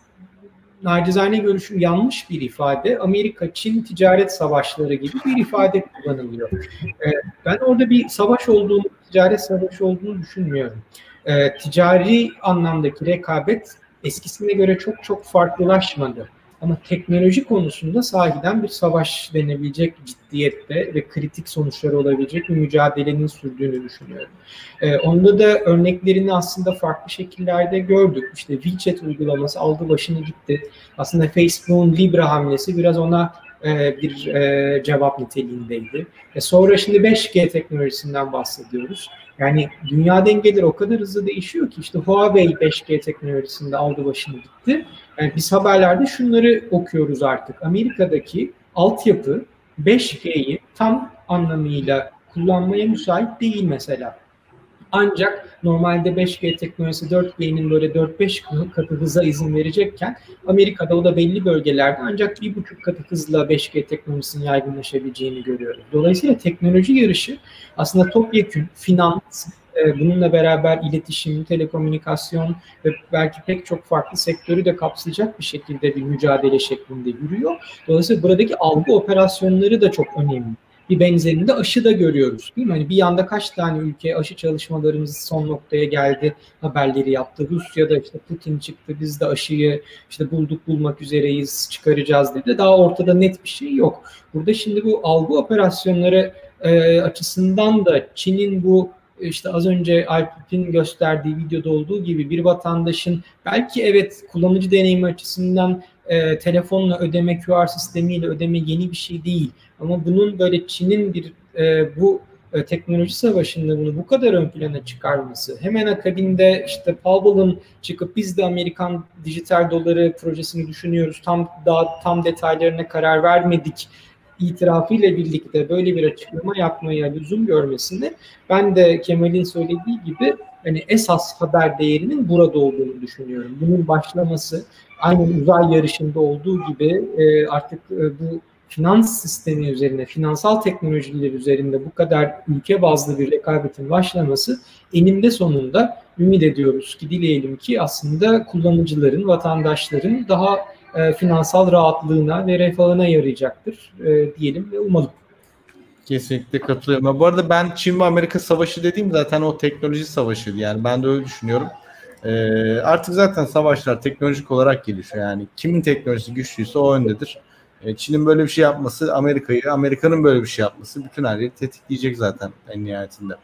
nacizane görüşüm yanlış bir ifade. Amerika-Çin ticaret savaşları gibi bir ifade kullanılıyor. E, ben orada bir savaş olduğunu, ticaret savaşı olduğunu düşünmüyorum. E, ticari anlamdaki rekabet eskisine göre çok çok farklılaşmadı. Ama teknoloji konusunda sahiden bir savaş denebilecek ciddiyette ve kritik sonuçları olabilecek bir mücadelenin sürdüğünü düşünüyorum. Ee, onda da örneklerini aslında farklı şekillerde gördük. İşte WeChat uygulaması aldı başını gitti. Aslında Facebook'un Libra hamlesi biraz ona e, bir e, cevap niteliğindeydi. E sonra şimdi 5G teknolojisinden bahsediyoruz. Yani dünya dengeleri o kadar hızlı değişiyor ki işte Huawei 5G teknolojisinde aldı başını gitti. Yani biz haberlerde şunları okuyoruz artık. Amerika'daki altyapı 5G'yi tam anlamıyla kullanmaya müsait değil mesela. Ancak normalde 5G teknolojisi 4G'nin böyle 4-5 katı hıza izin verecekken Amerika'da o da belli bölgelerde ancak bir buçuk katı hızla 5G teknolojisinin yaygınlaşabileceğini görüyoruz. Dolayısıyla teknoloji yarışı aslında topyekün finans, e, bununla beraber iletişim, telekomünikasyon ve belki pek çok farklı sektörü de kapsayacak bir şekilde bir mücadele şeklinde yürüyor. Dolayısıyla buradaki algı operasyonları da çok önemli bir benzerinde aşı da görüyoruz. Değil mi? Hani bir yanda kaç tane ülke aşı çalışmalarımız son noktaya geldi haberleri yaptı. Rusya'da işte Putin çıktı biz de aşıyı işte bulduk bulmak üzereyiz çıkaracağız dedi. Daha ortada net bir şey yok. Burada şimdi bu algı operasyonları e, açısından da Çin'in bu işte az önce Alp'in gösterdiği videoda olduğu gibi bir vatandaşın belki evet kullanıcı deneyimi açısından e, telefonla ödeme, QR sistemiyle ödeme yeni bir şey değil. Ama bunun böyle Çin'in bir e, bu e, teknoloji savaşında bunu bu kadar ön plana çıkarması, hemen akabinde işte Powell'ın çıkıp biz de Amerikan dijital doları projesini düşünüyoruz, tam daha tam detaylarına karar vermedik itirafıyla birlikte böyle bir açıklama yapmaya lüzum görmesini ben de Kemal'in söylediği gibi hani esas haber değerinin burada olduğunu düşünüyorum. Bunun başlaması aynı uzay yarışında olduğu gibi e, artık e, bu finans sistemi üzerine, finansal teknolojiler üzerinde bu kadar ülke bazlı bir rekabetin başlaması eninde sonunda ümit ediyoruz ki dileyelim ki aslında kullanıcıların, vatandaşların daha e, finansal rahatlığına ve refahına yarayacaktır e, diyelim ve umalım. Kesinlikle katılıyorum. Bu arada ben Çin ve Amerika savaşı dediğim zaten o teknoloji savaşıydı. Yani ben de öyle düşünüyorum. Ee, artık zaten savaşlar teknolojik olarak gelişiyor. Yani kimin teknolojisi güçlüyse o öndedir. Ee, Çin'in böyle bir şey yapması, Amerika'yı, Amerika'nın böyle bir şey yapması bütün her yeri tetikleyecek zaten en nihayetinde.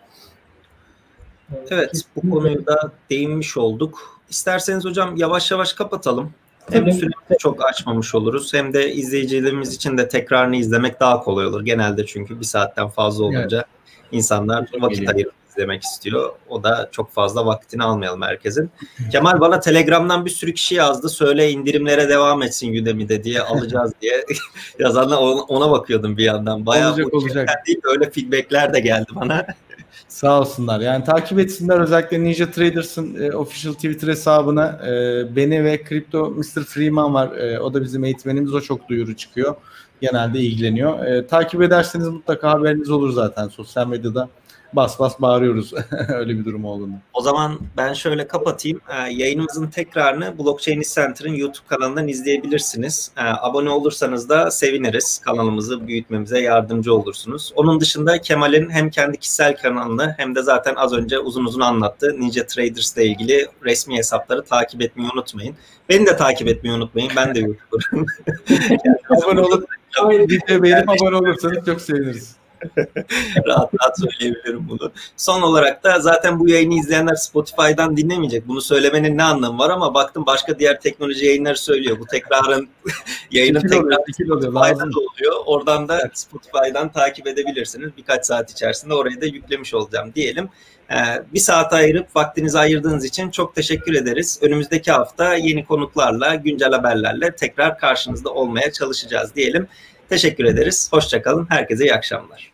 Evet, bu konuyu da değinmiş olduk. İsterseniz hocam yavaş yavaş kapatalım. Hem süremizi çok açmamış oluruz hem de izleyicilerimiz için de tekrarını izlemek daha kolay olur. Genelde çünkü bir saatten fazla olunca evet. insanlar vakit ayırıp izlemek istiyor. O da çok fazla vaktini almayalım herkesin. Kemal bana Telegram'dan bir sürü kişi yazdı. Söyle indirimlere devam etsin Udemy'de diye alacağız diye yazanlar ona bakıyordum bir yandan. Bayağı olacak, olacak. Değil, öyle feedbackler de geldi bana. Sağ olsunlar. Yani takip etsinler özellikle Ninja Traders'ın e, official Twitter hesabına e, beni ve Crypto Mr. Freeman var. E, o da bizim eğitmenimiz. O çok duyuru çıkıyor. Genelde ilgileniyor. E, takip ederseniz mutlaka haberiniz olur zaten sosyal medyada bas bas bağırıyoruz öyle bir durum olduğunda. O zaman ben şöyle kapatayım. Ee, yayınımızın tekrarını Blockchain Center'ın YouTube kanalından izleyebilirsiniz. Ee, abone olursanız da seviniriz. Kanalımızı büyütmemize yardımcı olursunuz. Onun dışında Kemal'in hem kendi kişisel kanalını hem de zaten az önce uzun uzun anlattığı Ninja Traders ile ilgili resmi hesapları takip etmeyi unutmayın. Beni de takip etmeyi unutmayın. Ben de YouTuber'ım. abone olup beğenip abone olursanız çok seviniriz. rahat rahat söyleyebilirim bunu. Son olarak da zaten bu yayını izleyenler Spotify'dan dinlemeyecek. Bunu söylemenin ne anlamı var ama baktım başka diğer teknoloji yayınları söylüyor. Bu tekrarın yayının tekrar oluyor, Spotify'da da oluyor. Oradan da Spotify'dan takip edebilirsiniz. Birkaç saat içerisinde oraya da yüklemiş olacağım diyelim. Ee, bir saat ayırıp vaktinizi ayırdığınız için çok teşekkür ederiz. Önümüzdeki hafta yeni konuklarla, güncel haberlerle tekrar karşınızda olmaya çalışacağız diyelim. Teşekkür ederiz. Hoşçakalın. Herkese iyi akşamlar.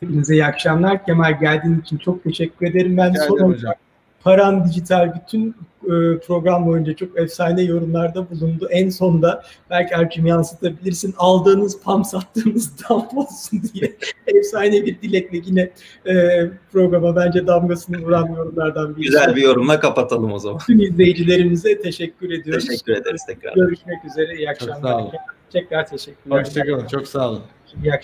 Hepinize iyi akşamlar. Kemal geldiğin için çok teşekkür ederim. Ben Rica son olarak. Paran Dijital bütün e, program boyunca çok efsane yorumlarda bulundu. En sonda belki Ercim yansıtabilirsin. Aldığınız pam sattığınız dam olsun diye efsane bir dilekle yine e, programa bence damgasını vuran yorumlardan birisi. Güzel bir yorumla kapatalım o zaman. Tüm izleyicilerimize teşekkür ediyoruz. Teşekkür ederiz tekrar. Görüşmek üzere. İyi Çok sağ akşamlar. olun. Tekrar teşekkürler. Hoşçakalın. Çok sağ olun. İyi akşamlar.